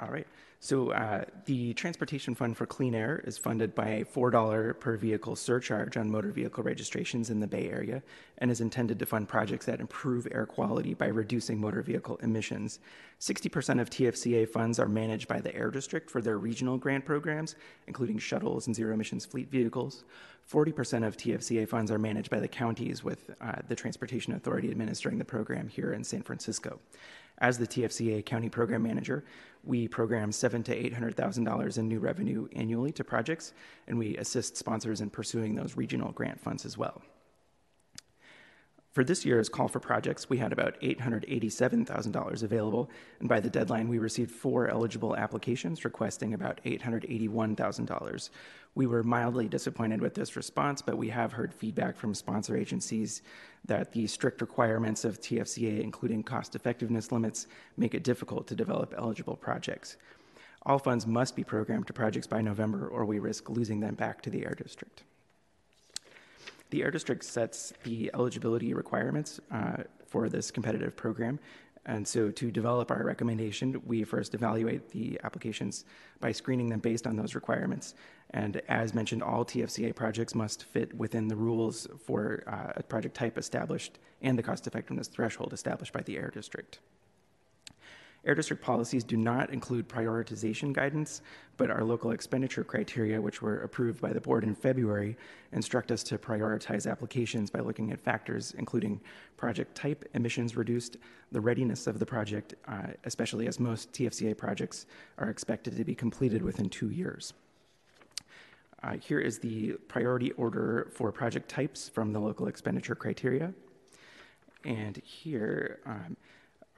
All right. So uh, the Transportation Fund for Clean Air is funded by a $4 per vehicle surcharge on motor vehicle registrations in the Bay Area and is intended to fund projects that improve air quality by reducing motor vehicle emissions. 60% of TFCA funds are managed by the Air District for their regional grant programs, including shuttles and zero emissions fleet vehicles. 40% of TFCA funds are managed by the counties, with uh, the Transportation Authority administering the program here in San Francisco. As the TFCA County Program Manager, we program seven to eight hundred thousand dollars in new revenue annually to projects, and we assist sponsors in pursuing those regional grant funds as well. For this year's call for projects, we had about $887,000 available, and by the deadline, we received four eligible applications requesting about $881,000. We were mildly disappointed with this response, but we have heard feedback from sponsor agencies that the strict requirements of TFCA, including cost effectiveness limits, make it difficult to develop eligible projects. All funds must be programmed to projects by November, or we risk losing them back to the Air District. The Air District sets the eligibility requirements uh, for this competitive program. And so, to develop our recommendation, we first evaluate the applications by screening them based on those requirements. And as mentioned, all TFCA projects must fit within the rules for uh, a project type established and the cost effectiveness threshold established by the Air District. Air district policies do not include prioritization guidance, but our local expenditure criteria, which were approved by the board in February, instruct us to prioritize applications by looking at factors including project type, emissions reduced, the readiness of the project, uh, especially as most TFCA projects are expected to be completed within two years. Uh, here is the priority order for project types from the local expenditure criteria. And here um,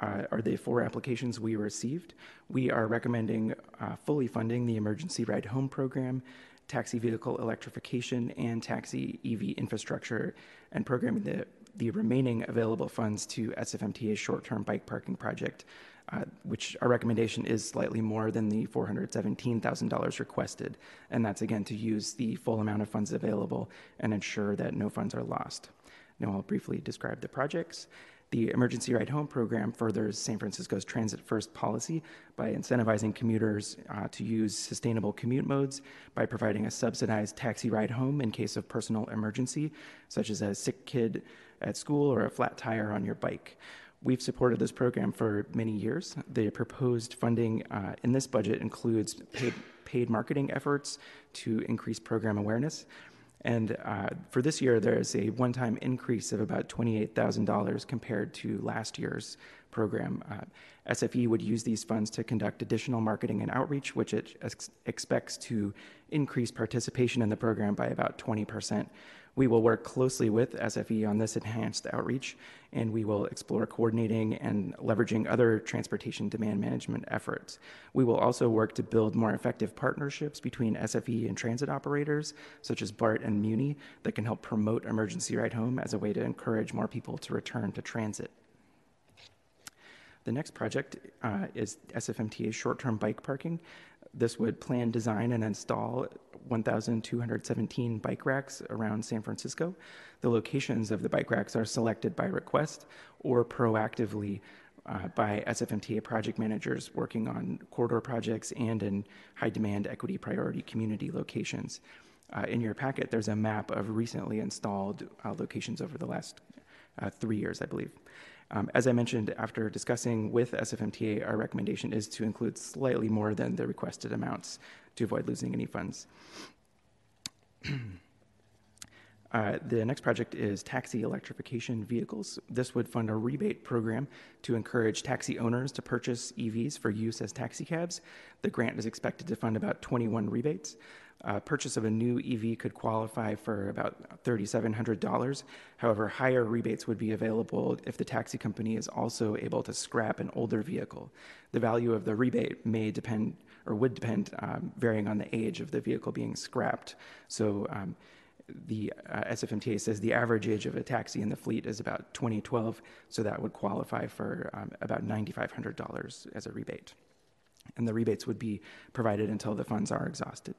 uh, are the four applications we received. We are recommending uh, fully funding the Emergency Ride Home program, taxi vehicle electrification, and taxi EV infrastructure, and programming the, the remaining available funds to SFMTA's short term bike parking project, uh, which our recommendation is slightly more than the $417,000 requested. And that's again to use the full amount of funds available and ensure that no funds are lost. Now I'll briefly describe the projects. The Emergency Ride Home program furthers San Francisco's transit first policy by incentivizing commuters uh, to use sustainable commute modes by providing a subsidized taxi ride home in case of personal emergency, such as a sick kid at school or a flat tire on your bike. We've supported this program for many years. The proposed funding uh, in this budget includes paid, paid marketing efforts to increase program awareness, and uh, for this year, there's a one time increase of about $28,000 compared to last year's program. Uh, SFE would use these funds to conduct additional marketing and outreach, which it ex- expects to increase participation in the program by about 20%. We will work closely with SFE on this enhanced outreach, and we will explore coordinating and leveraging other transportation demand management efforts. We will also work to build more effective partnerships between SFE and transit operators, such as BART and Muni, that can help promote emergency ride home as a way to encourage more people to return to transit. The next project uh, is SFMTA's short term bike parking. This would plan, design, and install 1,217 bike racks around San Francisco. The locations of the bike racks are selected by request or proactively uh, by SFMTA project managers working on corridor projects and in high demand equity priority community locations. Uh, in your packet, there's a map of recently installed uh, locations over the last uh, three years, I believe. Um, as I mentioned, after discussing with SFMTA, our recommendation is to include slightly more than the requested amounts to avoid losing any funds. Uh, the next project is taxi electrification vehicles. This would fund a rebate program to encourage taxi owners to purchase EVs for use as taxi cabs. The grant is expected to fund about 21 rebates. Uh, purchase of a new EV could qualify for about $3,700. However, higher rebates would be available if the taxi company is also able to scrap an older vehicle. The value of the rebate may depend or would depend um, varying on the age of the vehicle being scrapped. So um, the uh, SFMTA says the average age of a taxi in the fleet is about 2012, so that would qualify for um, about $9,500 as a rebate. And the rebates would be provided until the funds are exhausted.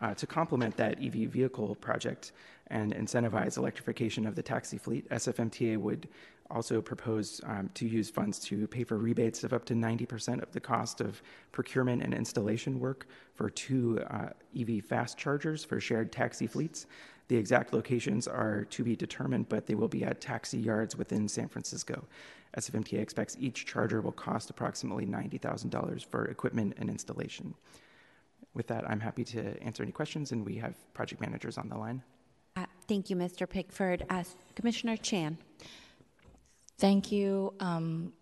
Uh, to complement that EV vehicle project and incentivize electrification of the taxi fleet, SFMTA would also propose um, to use funds to pay for rebates of up to 90% of the cost of procurement and installation work for two uh, EV fast chargers for shared taxi fleets. The exact locations are to be determined, but they will be at taxi yards within San Francisco. SFMTA expects each charger will cost approximately $90,000 for equipment and installation with that, I'm happy to answer any questions, and we have project managers on the line. Uh, thank you, Mr. Pickford. Uh, Commissioner Chan. Thank you, um,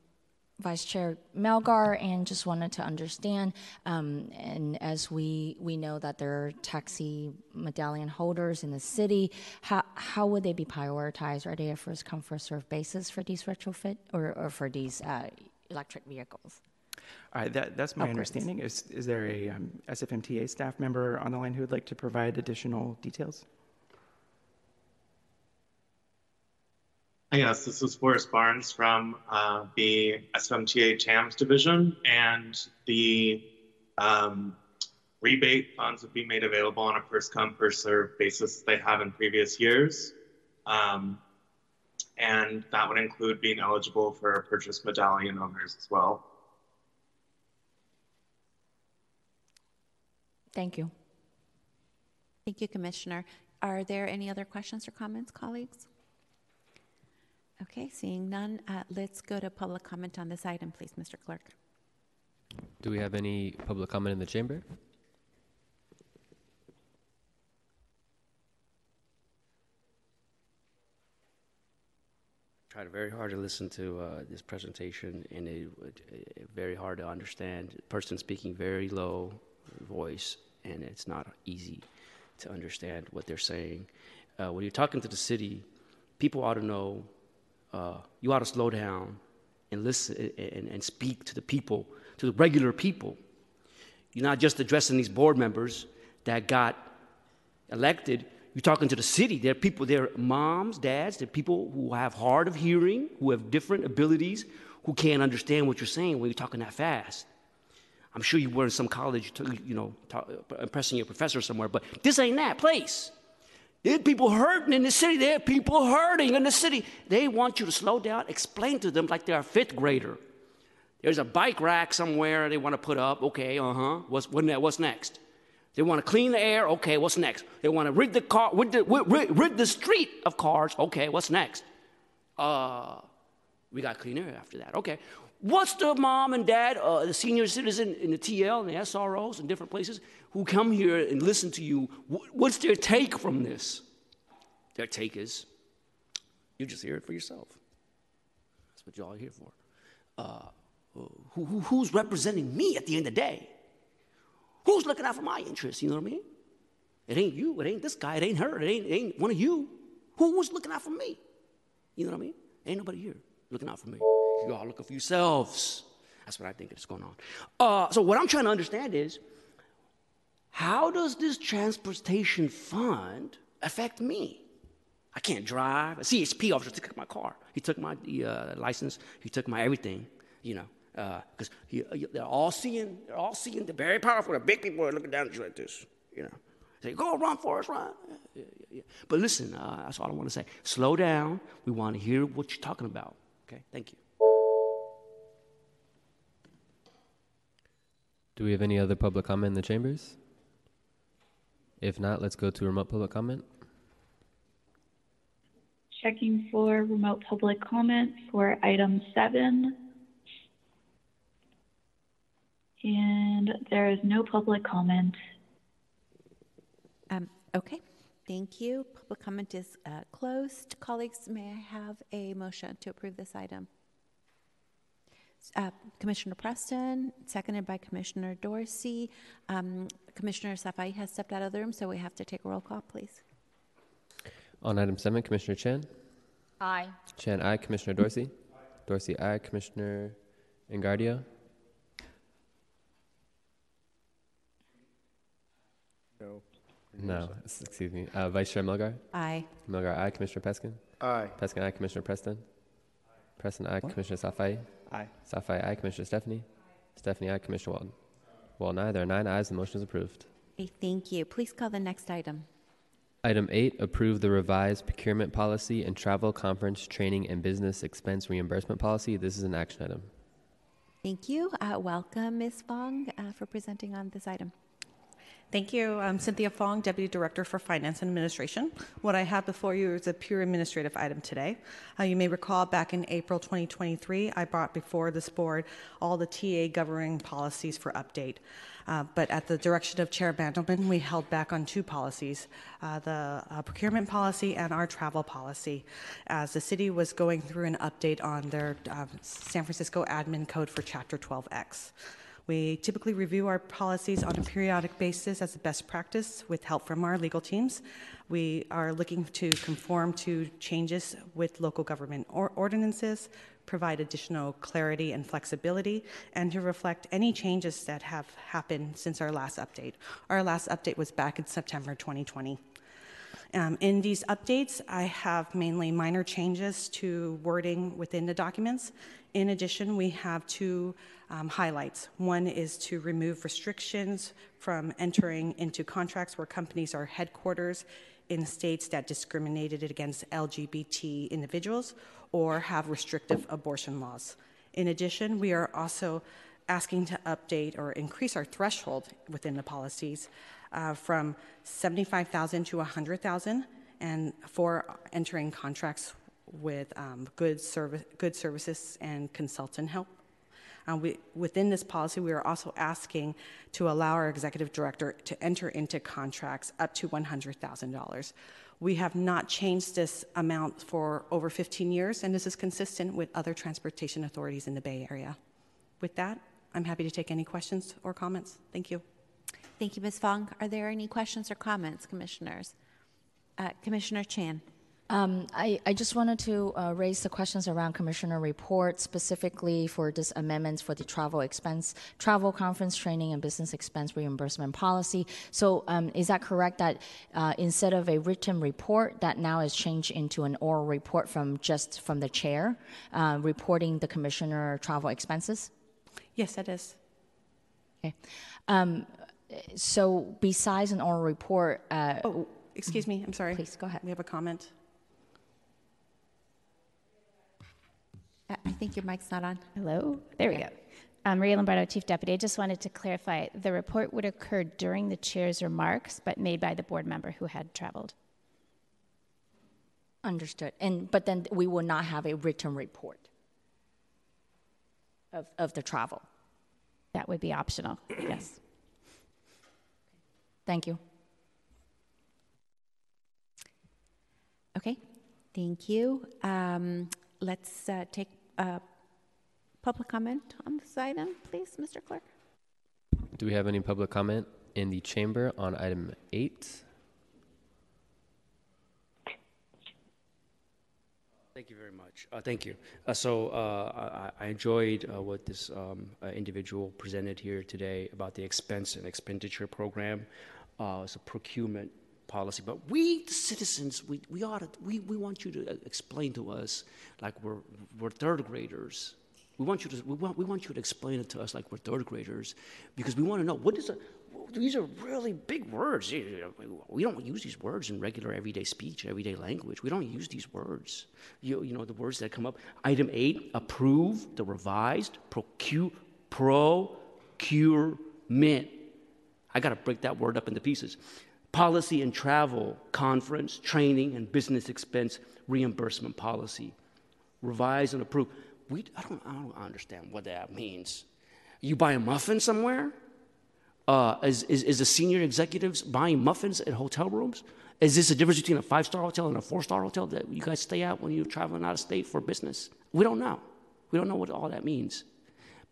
Vice Chair Melgar, and just wanted to understand. Um, and as we we know that there are taxi medallion holders in the city, how how would they be prioritized? Are they a first come first serve basis for these retrofit or, or for these uh, electric vehicles? Uh, that, that's my understanding. Is, is there a um, SFMTA staff member on the line who would like to provide additional details? Yes, this is Forrest Barnes from uh, the SFMTA TAMS division, and the um, rebate funds would be made available on a first come, first served basis they have in previous years. Um, and that would include being eligible for purchase medallion owners as well. Thank you. Thank you, Commissioner. Are there any other questions or comments, colleagues? Okay. Okay, seeing none, uh, let's go to public comment on this item, please, Mr. Clerk. Do we have any public comment in the chamber? I tried very hard to listen to uh, this presentation, and it, it, it very hard to understand. Person speaking very low voice, and it's not easy to understand what they're saying. Uh, when you're talking to the city, people ought to know. Uh, you ought to slow down and listen and, and speak to the people, to the regular people. You're not just addressing these board members that got elected. You're talking to the city. There are people, there are moms, dads, there are people who have hard of hearing, who have different abilities, who can't understand what you're saying when you're talking that fast. I'm sure you were in some college, you know, impressing your professor somewhere, but this ain't that place. There are people hurting in the city. There are people hurting in the city. They want you to slow down, explain to them like they're a fifth grader. There's a bike rack somewhere they want to put up. Okay, uh huh. What's, what's next? They want to clean the air. Okay, what's next? They want to rid the car, rid the, rid, rid the street of cars. Okay, what's next? Uh, we got clean air after that. Okay. What's the mom and dad, uh, the senior citizen in the TL and the SROs and different places who come here and listen to you? What's their take from this? Their take is, you just hear it for yourself. That's what y'all are here for. Uh, who, who, who's representing me at the end of the day? Who's looking out for my interests? You know what I mean? It ain't you. It ain't this guy. It ain't her. It ain't, it ain't one of you. Who was looking out for me? You know what I mean? Ain't nobody here looking out for me. You all looking for yourselves. That's what I think is going on. Uh, so what I'm trying to understand is, how does this transportation fund affect me? I can't drive. A CHP officer took my car. He took my uh, license. He took my everything. You know, because uh, they're all seeing, they're all seeing the very powerful. The big people are looking down at you like this, you know. Say, go run, Forrest, run. Yeah, yeah, yeah. But listen, uh, that's all I want to say. Slow down. We want to hear what you're talking about. Okay, thank you. Do we have any other public comment in the chambers? If not, let's go to remote public comment. Checking for remote public comment for item seven. And there is no public comment. Um, okay, thank you. Public comment is uh, closed. Colleagues, may I have a motion to approve this item? Uh, Commissioner Preston, seconded by Commissioner Dorsey. Um, Commissioner Safai has stepped out of the room, so we have to take a roll call, please. On item seven, Commissioner Chan. Aye. Chan, aye. Commissioner Dorsey. Dorsey, aye. Commissioner Engardio. No. No, excuse me. Uh, Vice Chair Melgar. Aye. Melgar, aye. Commissioner Peskin. Aye. Peskin, aye. Commissioner Preston. Preston, aye. Commissioner Safai. Aye. Safai, aye. Commissioner Stefani. Stefani, aye. Commissioner Walton. Walton, aye. There are nine ayes. The motion is approved. Okay, thank you. Please call the next item. Item eight, approve the revised procurement policy and travel, conference, training, and business expense reimbursement policy. This is an action item. Thank you. Uh, welcome, Ms. Fong, uh, for presenting on this item. Thank you. I'm Cynthia Fong, Deputy Director for Finance and Administration. What I have before you is a pure administrative item today. Uh, you may recall back in April 2023, I brought before this board all the TA governing policies for update. Uh, but at the direction of Chair Mandelman, we held back on two policies uh, the uh, procurement policy and our travel policy, as the city was going through an update on their um, San Francisco admin code for Chapter 12X. We typically review our policies on a periodic basis as a best practice with help from our legal teams. We are looking to conform to changes with local government or ordinances, provide additional clarity and flexibility, and to reflect any changes that have happened since our last update. Our last update was back in September 2020. Um, in these updates, I have mainly minor changes to wording within the documents. In addition, we have two um, highlights. One is to remove restrictions from entering into contracts where companies are headquarters in states that discriminated against LGBT individuals or have restrictive abortion laws. In addition, we are also asking to update or increase our threshold within the policies uh, from 75,000 to 100,000 and for entering contracts with um, good, good services and consultant help. We, within this policy, we are also asking to allow our executive director to enter into contracts up to $100,000. We have not changed this amount for over 15 years, and this is consistent with other transportation authorities in the Bay Area. With that, I'm happy to take any questions or comments. Thank you. Thank you, Ms. Fong. Are there any questions or comments, commissioners? Uh, Commissioner Chan. Um, I, I just wanted to uh, raise the questions around Commissioner report, specifically for this amendments for the travel expense, travel conference training and business expense reimbursement policy. So um, is that correct that uh, instead of a written report, that now is changed into an oral report from just from the chair, uh, reporting the commissioner travel expenses? Yes, that is. Okay. Um, so besides an oral report, uh, oh, excuse me. I'm sorry. Please go ahead. We have a comment. I think your mic's not on. Hello? There we go. Um, Maria Lombardo, Chief Deputy. I just wanted to clarify the report would occur during the chair's remarks, but made by the board member who had traveled. Understood. And but then we will not have a written report of, of the travel. That would be optional. yes. Thank you. Okay. Thank you. Um, let's uh, take uh, public comment on this item, please, Mr. Clerk. Do we have any public comment in the chamber on item eight? Thank you very much. Uh, thank you. Uh, so uh, I, I, enjoyed uh, what this um, uh, individual presented here today about the expense and expenditure program. Uh, it's a procurement policy. But we, the citizens, we, we ought to, we, we want you to uh, explain to us like we're, we're third graders. We want, you to, we, want, we want you to explain it to us like we're third graders because we want to know what is a, these are really big words. We don't use these words in regular everyday speech, everyday language. We don't use these words. You, you know, the words that come up. Item eight, approve the revised procure, procurement. I got to break that word up into pieces policy and travel, conference, training, and business expense reimbursement policy. Revise and approve. We, I, don't, I don't understand what that means. You buy a muffin somewhere? Uh, is, is, is the senior executives buying muffins at hotel rooms? Is this a difference between a five star hotel and a four star hotel that you guys stay at when you're traveling out of state for business? We don't know. We don't know what all that means.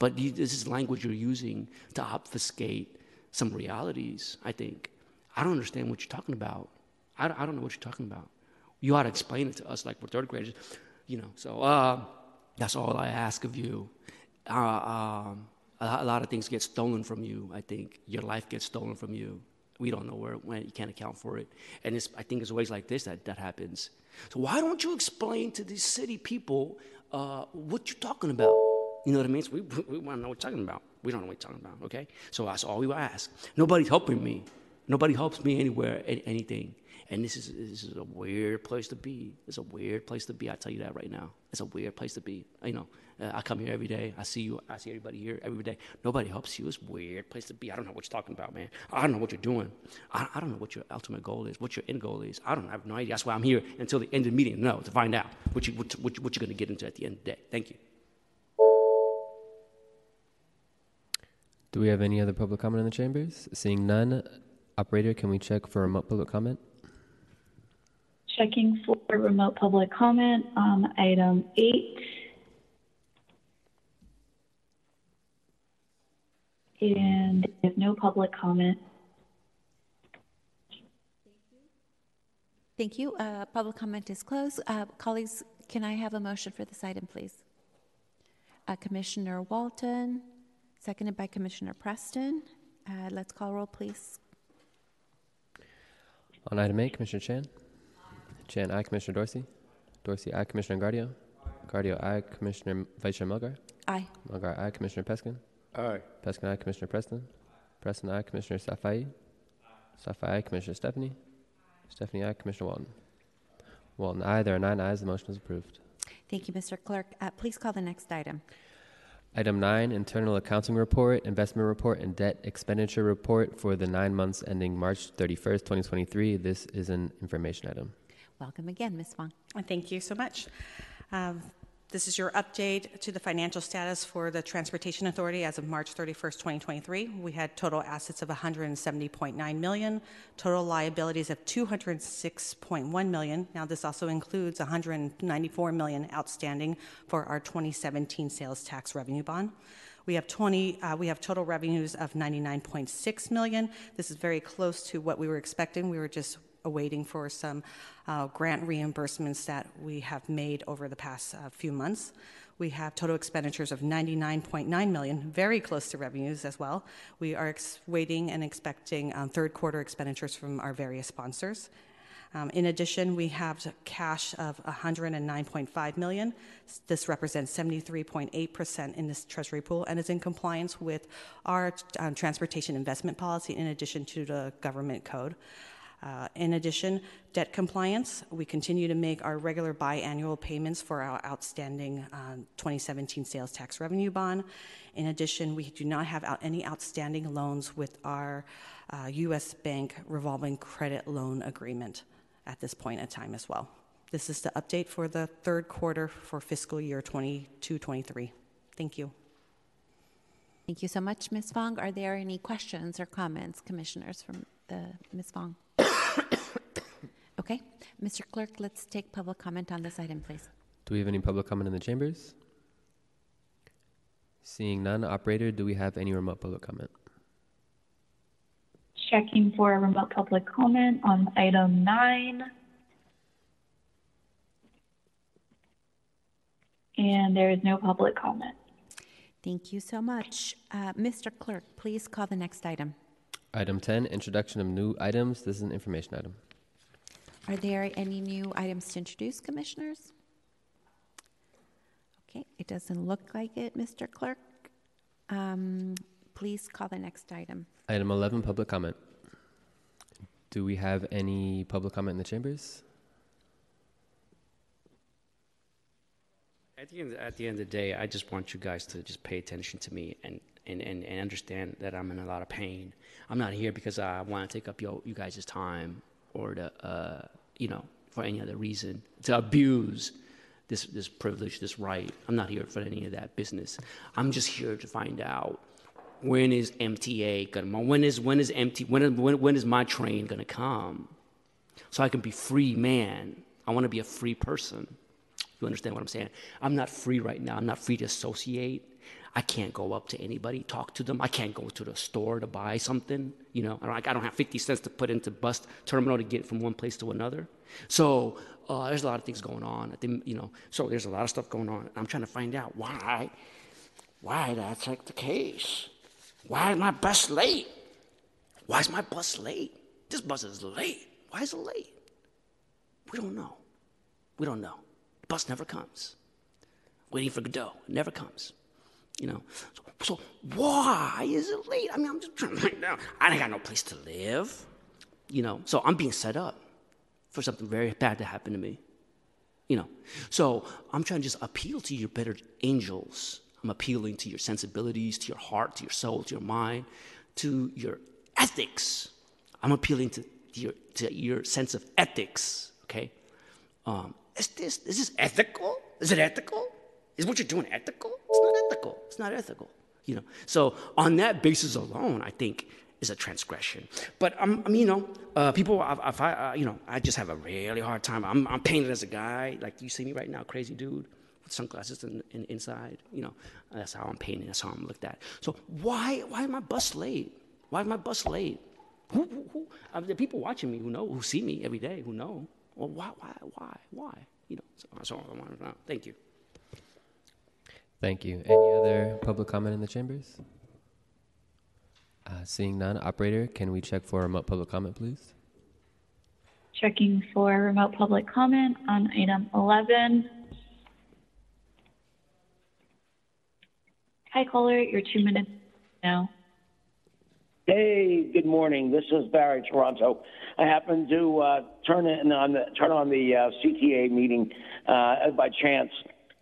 But you, this is language you're using to obfuscate some realities, I think. I don't understand what you're talking about. I I don't know what you're talking about. You ought to explain it to us like we're third graders, you know. So uh, that's all I ask of you. Uh, um, a lot of things get stolen from you. I think your life gets stolen from you. We don't know where it went. you can't account for it, and it's, I think it's ways like this that that happens. So why don't you explain to these city people uh, what you're talking about? You know what I mean? So we, we want to know what you're talking about. We don't know what you're talking about. Okay, so that's all we ask. Nobody's helping me. Nobody helps me anywhere, anything. And this is, this is a weird place to be. It's a weird place to be. I tell you that right now. It's a weird place to be. You know, uh, I come here every day. I see you. I see everybody here every day. Nobody helps you. It's a weird place to be. I don't know what you're talking about, man. I don't know what you're doing. I, I don't know what your ultimate goal is, what your end goal is. I don't I have no idea. That's why I'm here until the end of the meeting. No, to find out what, you, what, what, what you're going to get into at the end of the day. Thank you. Do we have any other public comment in the chambers? Seeing none, Operator, can we check for remote public comment? Checking for remote public comment on item eight. And if no public comment. Thank you. Uh, public comment is closed. Uh, colleagues, can I have a motion for this item, please? Uh, Commissioner Walton, seconded by Commissioner Preston. Uh, let's call roll, please. On item eight, Commissioner Chan. Chan, aye. Commissioner Dorsey. Dorsey, aye. Commissioner Engardio. Engardio, aye. Commissioner Vice Chair Melgar. Aye. Melgar, aye. Commissioner Peskin. Aye. Peskin, aye. Commissioner Preston. Preston, aye. Commissioner Safai. Safai, aye. Commissioner Stefani. Stephanie, aye. Commissioner Walton. Walton, aye. There are nine ayes. The motion is approved. Thank you, Mr. Clerk. Uh, please call the next item. Item nine, internal accounting report, investment report, and debt expenditure report for the nine months ending March 31st, 2023. This is an information item. Welcome again, Ms. Fong. Thank you so much. Um, This is your update to the financial status for the Transportation Authority as of March 31st, 2023. We had total assets of 170.9 million, total liabilities of 206.1 million. Now, this also includes 194 million outstanding for our 2017 sales tax revenue bond. We have 20. Uh, we have total revenues of 99.6 million. This is very close to what we were expecting. We were just awaiting for some uh, grant reimbursements that we have made over the past uh, few months. We have total expenditures of 99.9 million, very close to revenues as well. We are ex- waiting and expecting um, third quarter expenditures from our various sponsors. Um, in addition, we have cash of 109.5 million. This represents 73.8% in this treasury pool and is in compliance with our um, transportation investment policy in addition to the government code. Uh, in addition, debt compliance, we continue to make our regular biannual payments for our outstanding um, 2017 sales tax revenue bond. In addition, we do not have out any outstanding loans with our uh, U.S. Bank revolving credit loan agreement at this point in time as well. This is the update for the third quarter for fiscal year 22-23. Thank you. Thank you so much, Ms. Fong. Are there any questions or comments, commissioners, from uh, Ms. Fong? Okay. Mr. Clerk, let's take public comment on this item, please. Do we have any public comment in the chambers? Seeing none, operator, do we have any remote public comment? Checking for a remote public comment on item nine. And there is no public comment. Thank you so much. Uh, Mr. Clerk, please call the next item. Item 10, introduction of new items. This is an information item. Are there any new items to introduce, commissioners? Okay, it doesn't look like it, Mr. Clerk. Um, please call the next item. Item 11, public comment. Do we have any public comment in the chambers? At the, end, at the end of the day, I just want you guys to just pay attention to me and, and, and, and understand that I'm in a lot of pain. I'm not here because I want to take up your, you guys' time or to, uh, you know, for any other reason, to abuse this, this privilege, this right. I'm not here for any of that business. I'm just here to find out when is MTA gonna, when is, when is MT, when, when, when is my train gonna come? So I can be free man. I want to be a free person. You understand what I'm saying? I'm not free right now. I'm not free to associate. I can't go up to anybody, talk to them. I can't go to the store to buy something. You know, I don't, have 50 cents to put into bus terminal to get from one place to another. So uh, there's a lot of things going on. I think, you know, so there's a lot of stuff going on. I'm trying to find out why, why that's like the case. Why is my bus late? Why is my bus late? This bus is late. Why is it late? We don't know. We don't know. The bus never comes. Waiting for Godot. It never comes. You know. So, so why is it late? I mean, I'm just trying to find out. I ain't got no place to live. You know. So I'm being set up for something very bad to happen to me. You know. So I'm trying to just appeal to your better angels. I'm appealing to your sensibilities, to your heart, to your soul, to your mind, to your ethics. I'm appealing to your, to your sense of ethics, okay? Um, is this, is this ethical? Is it ethical? Is what you're doing ethical? It's not ethical. It's not ethical, you know? So on that basis alone, I think is a transgression. But um, I mean, you know, uh, people, if I, uh, you know, I just have a really hard time. I'm, I'm painted as a guy, like you see me right now, crazy dude with sunglasses in, in, inside. You know, that's how I'm painted. That's how I'm looked at. So why, why am I bus late? Why am I bus late? Who, who, who are people watching me who know, who see me every day, who know. Well, why, why, why, why? You know, so all I want to know. Thank you. Thank you. Any other public comment in the chambers? Uh, seeing none, operator, can we check for remote public comment, please? Checking for remote public comment on item 11. Hi, caller. Your two minutes now. Hey, good morning. This is Barry Taranto. I happened to uh, turn in on the turn on the uh, CTA meeting uh, by chance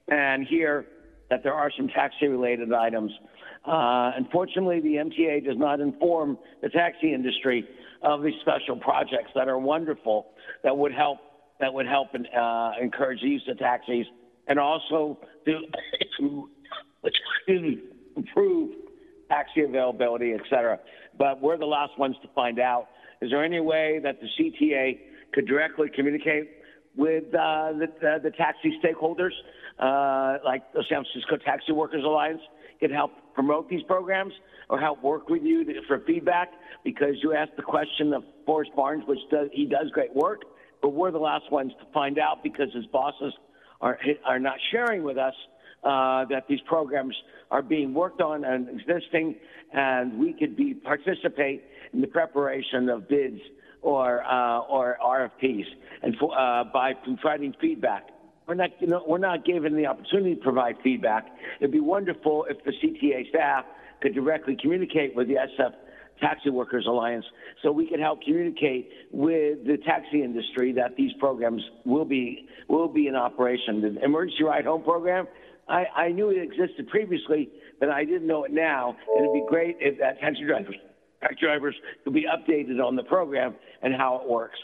and hear that there are some taxi-related items. Uh, unfortunately, the MTA does not inform the taxi industry of these special projects that are wonderful that would help that would help uh, encourage the use of taxis and also to, to improve taxi availability, et cetera. But we're the last ones to find out. Is there any way that the CTA could directly communicate with uh, the, the, the taxi stakeholders, uh, like the San Francisco Taxi Workers Alliance, can help promote these programs or help work with you to, for feedback? Because you asked the question of Forrest Barnes, which does, he does great work, but we're the last ones to find out because his bosses are, are not sharing with us uh, that these programs are being worked on and existing, and we could be participate in the preparation of bids or uh, or RFPs, and for, uh, by providing feedback. We're not, you know, we're not given the opportunity to provide feedback. It'd be wonderful if the CTA staff could directly communicate with the SF Taxi Workers Alliance so we can help communicate with the taxi industry that these programs will be will be in operation. The emergency ride home program, I, I knew it existed previously, but I didn't know it now. And it'd be great if that taxi drivers taxi drivers could be updated on the program and how it works.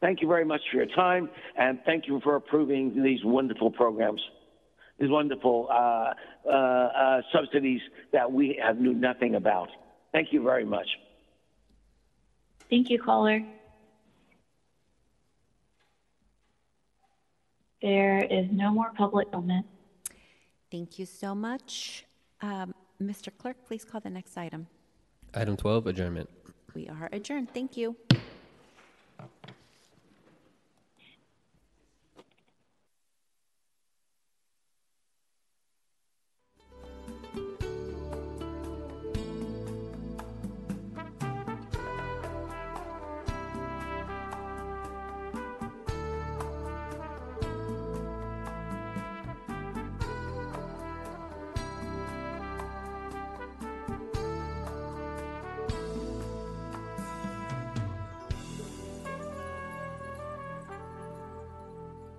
Thank you very much for your time, and thank you for approving these wonderful programs, these wonderful uh, uh, uh, subsidies that we have knew nothing about. Thank you very much. Thank you, caller. There is no more public comment. Thank you so much. Um, Mr. Clerk, please call the next item. Item 12, adjournment. We are adjourned. Thank you.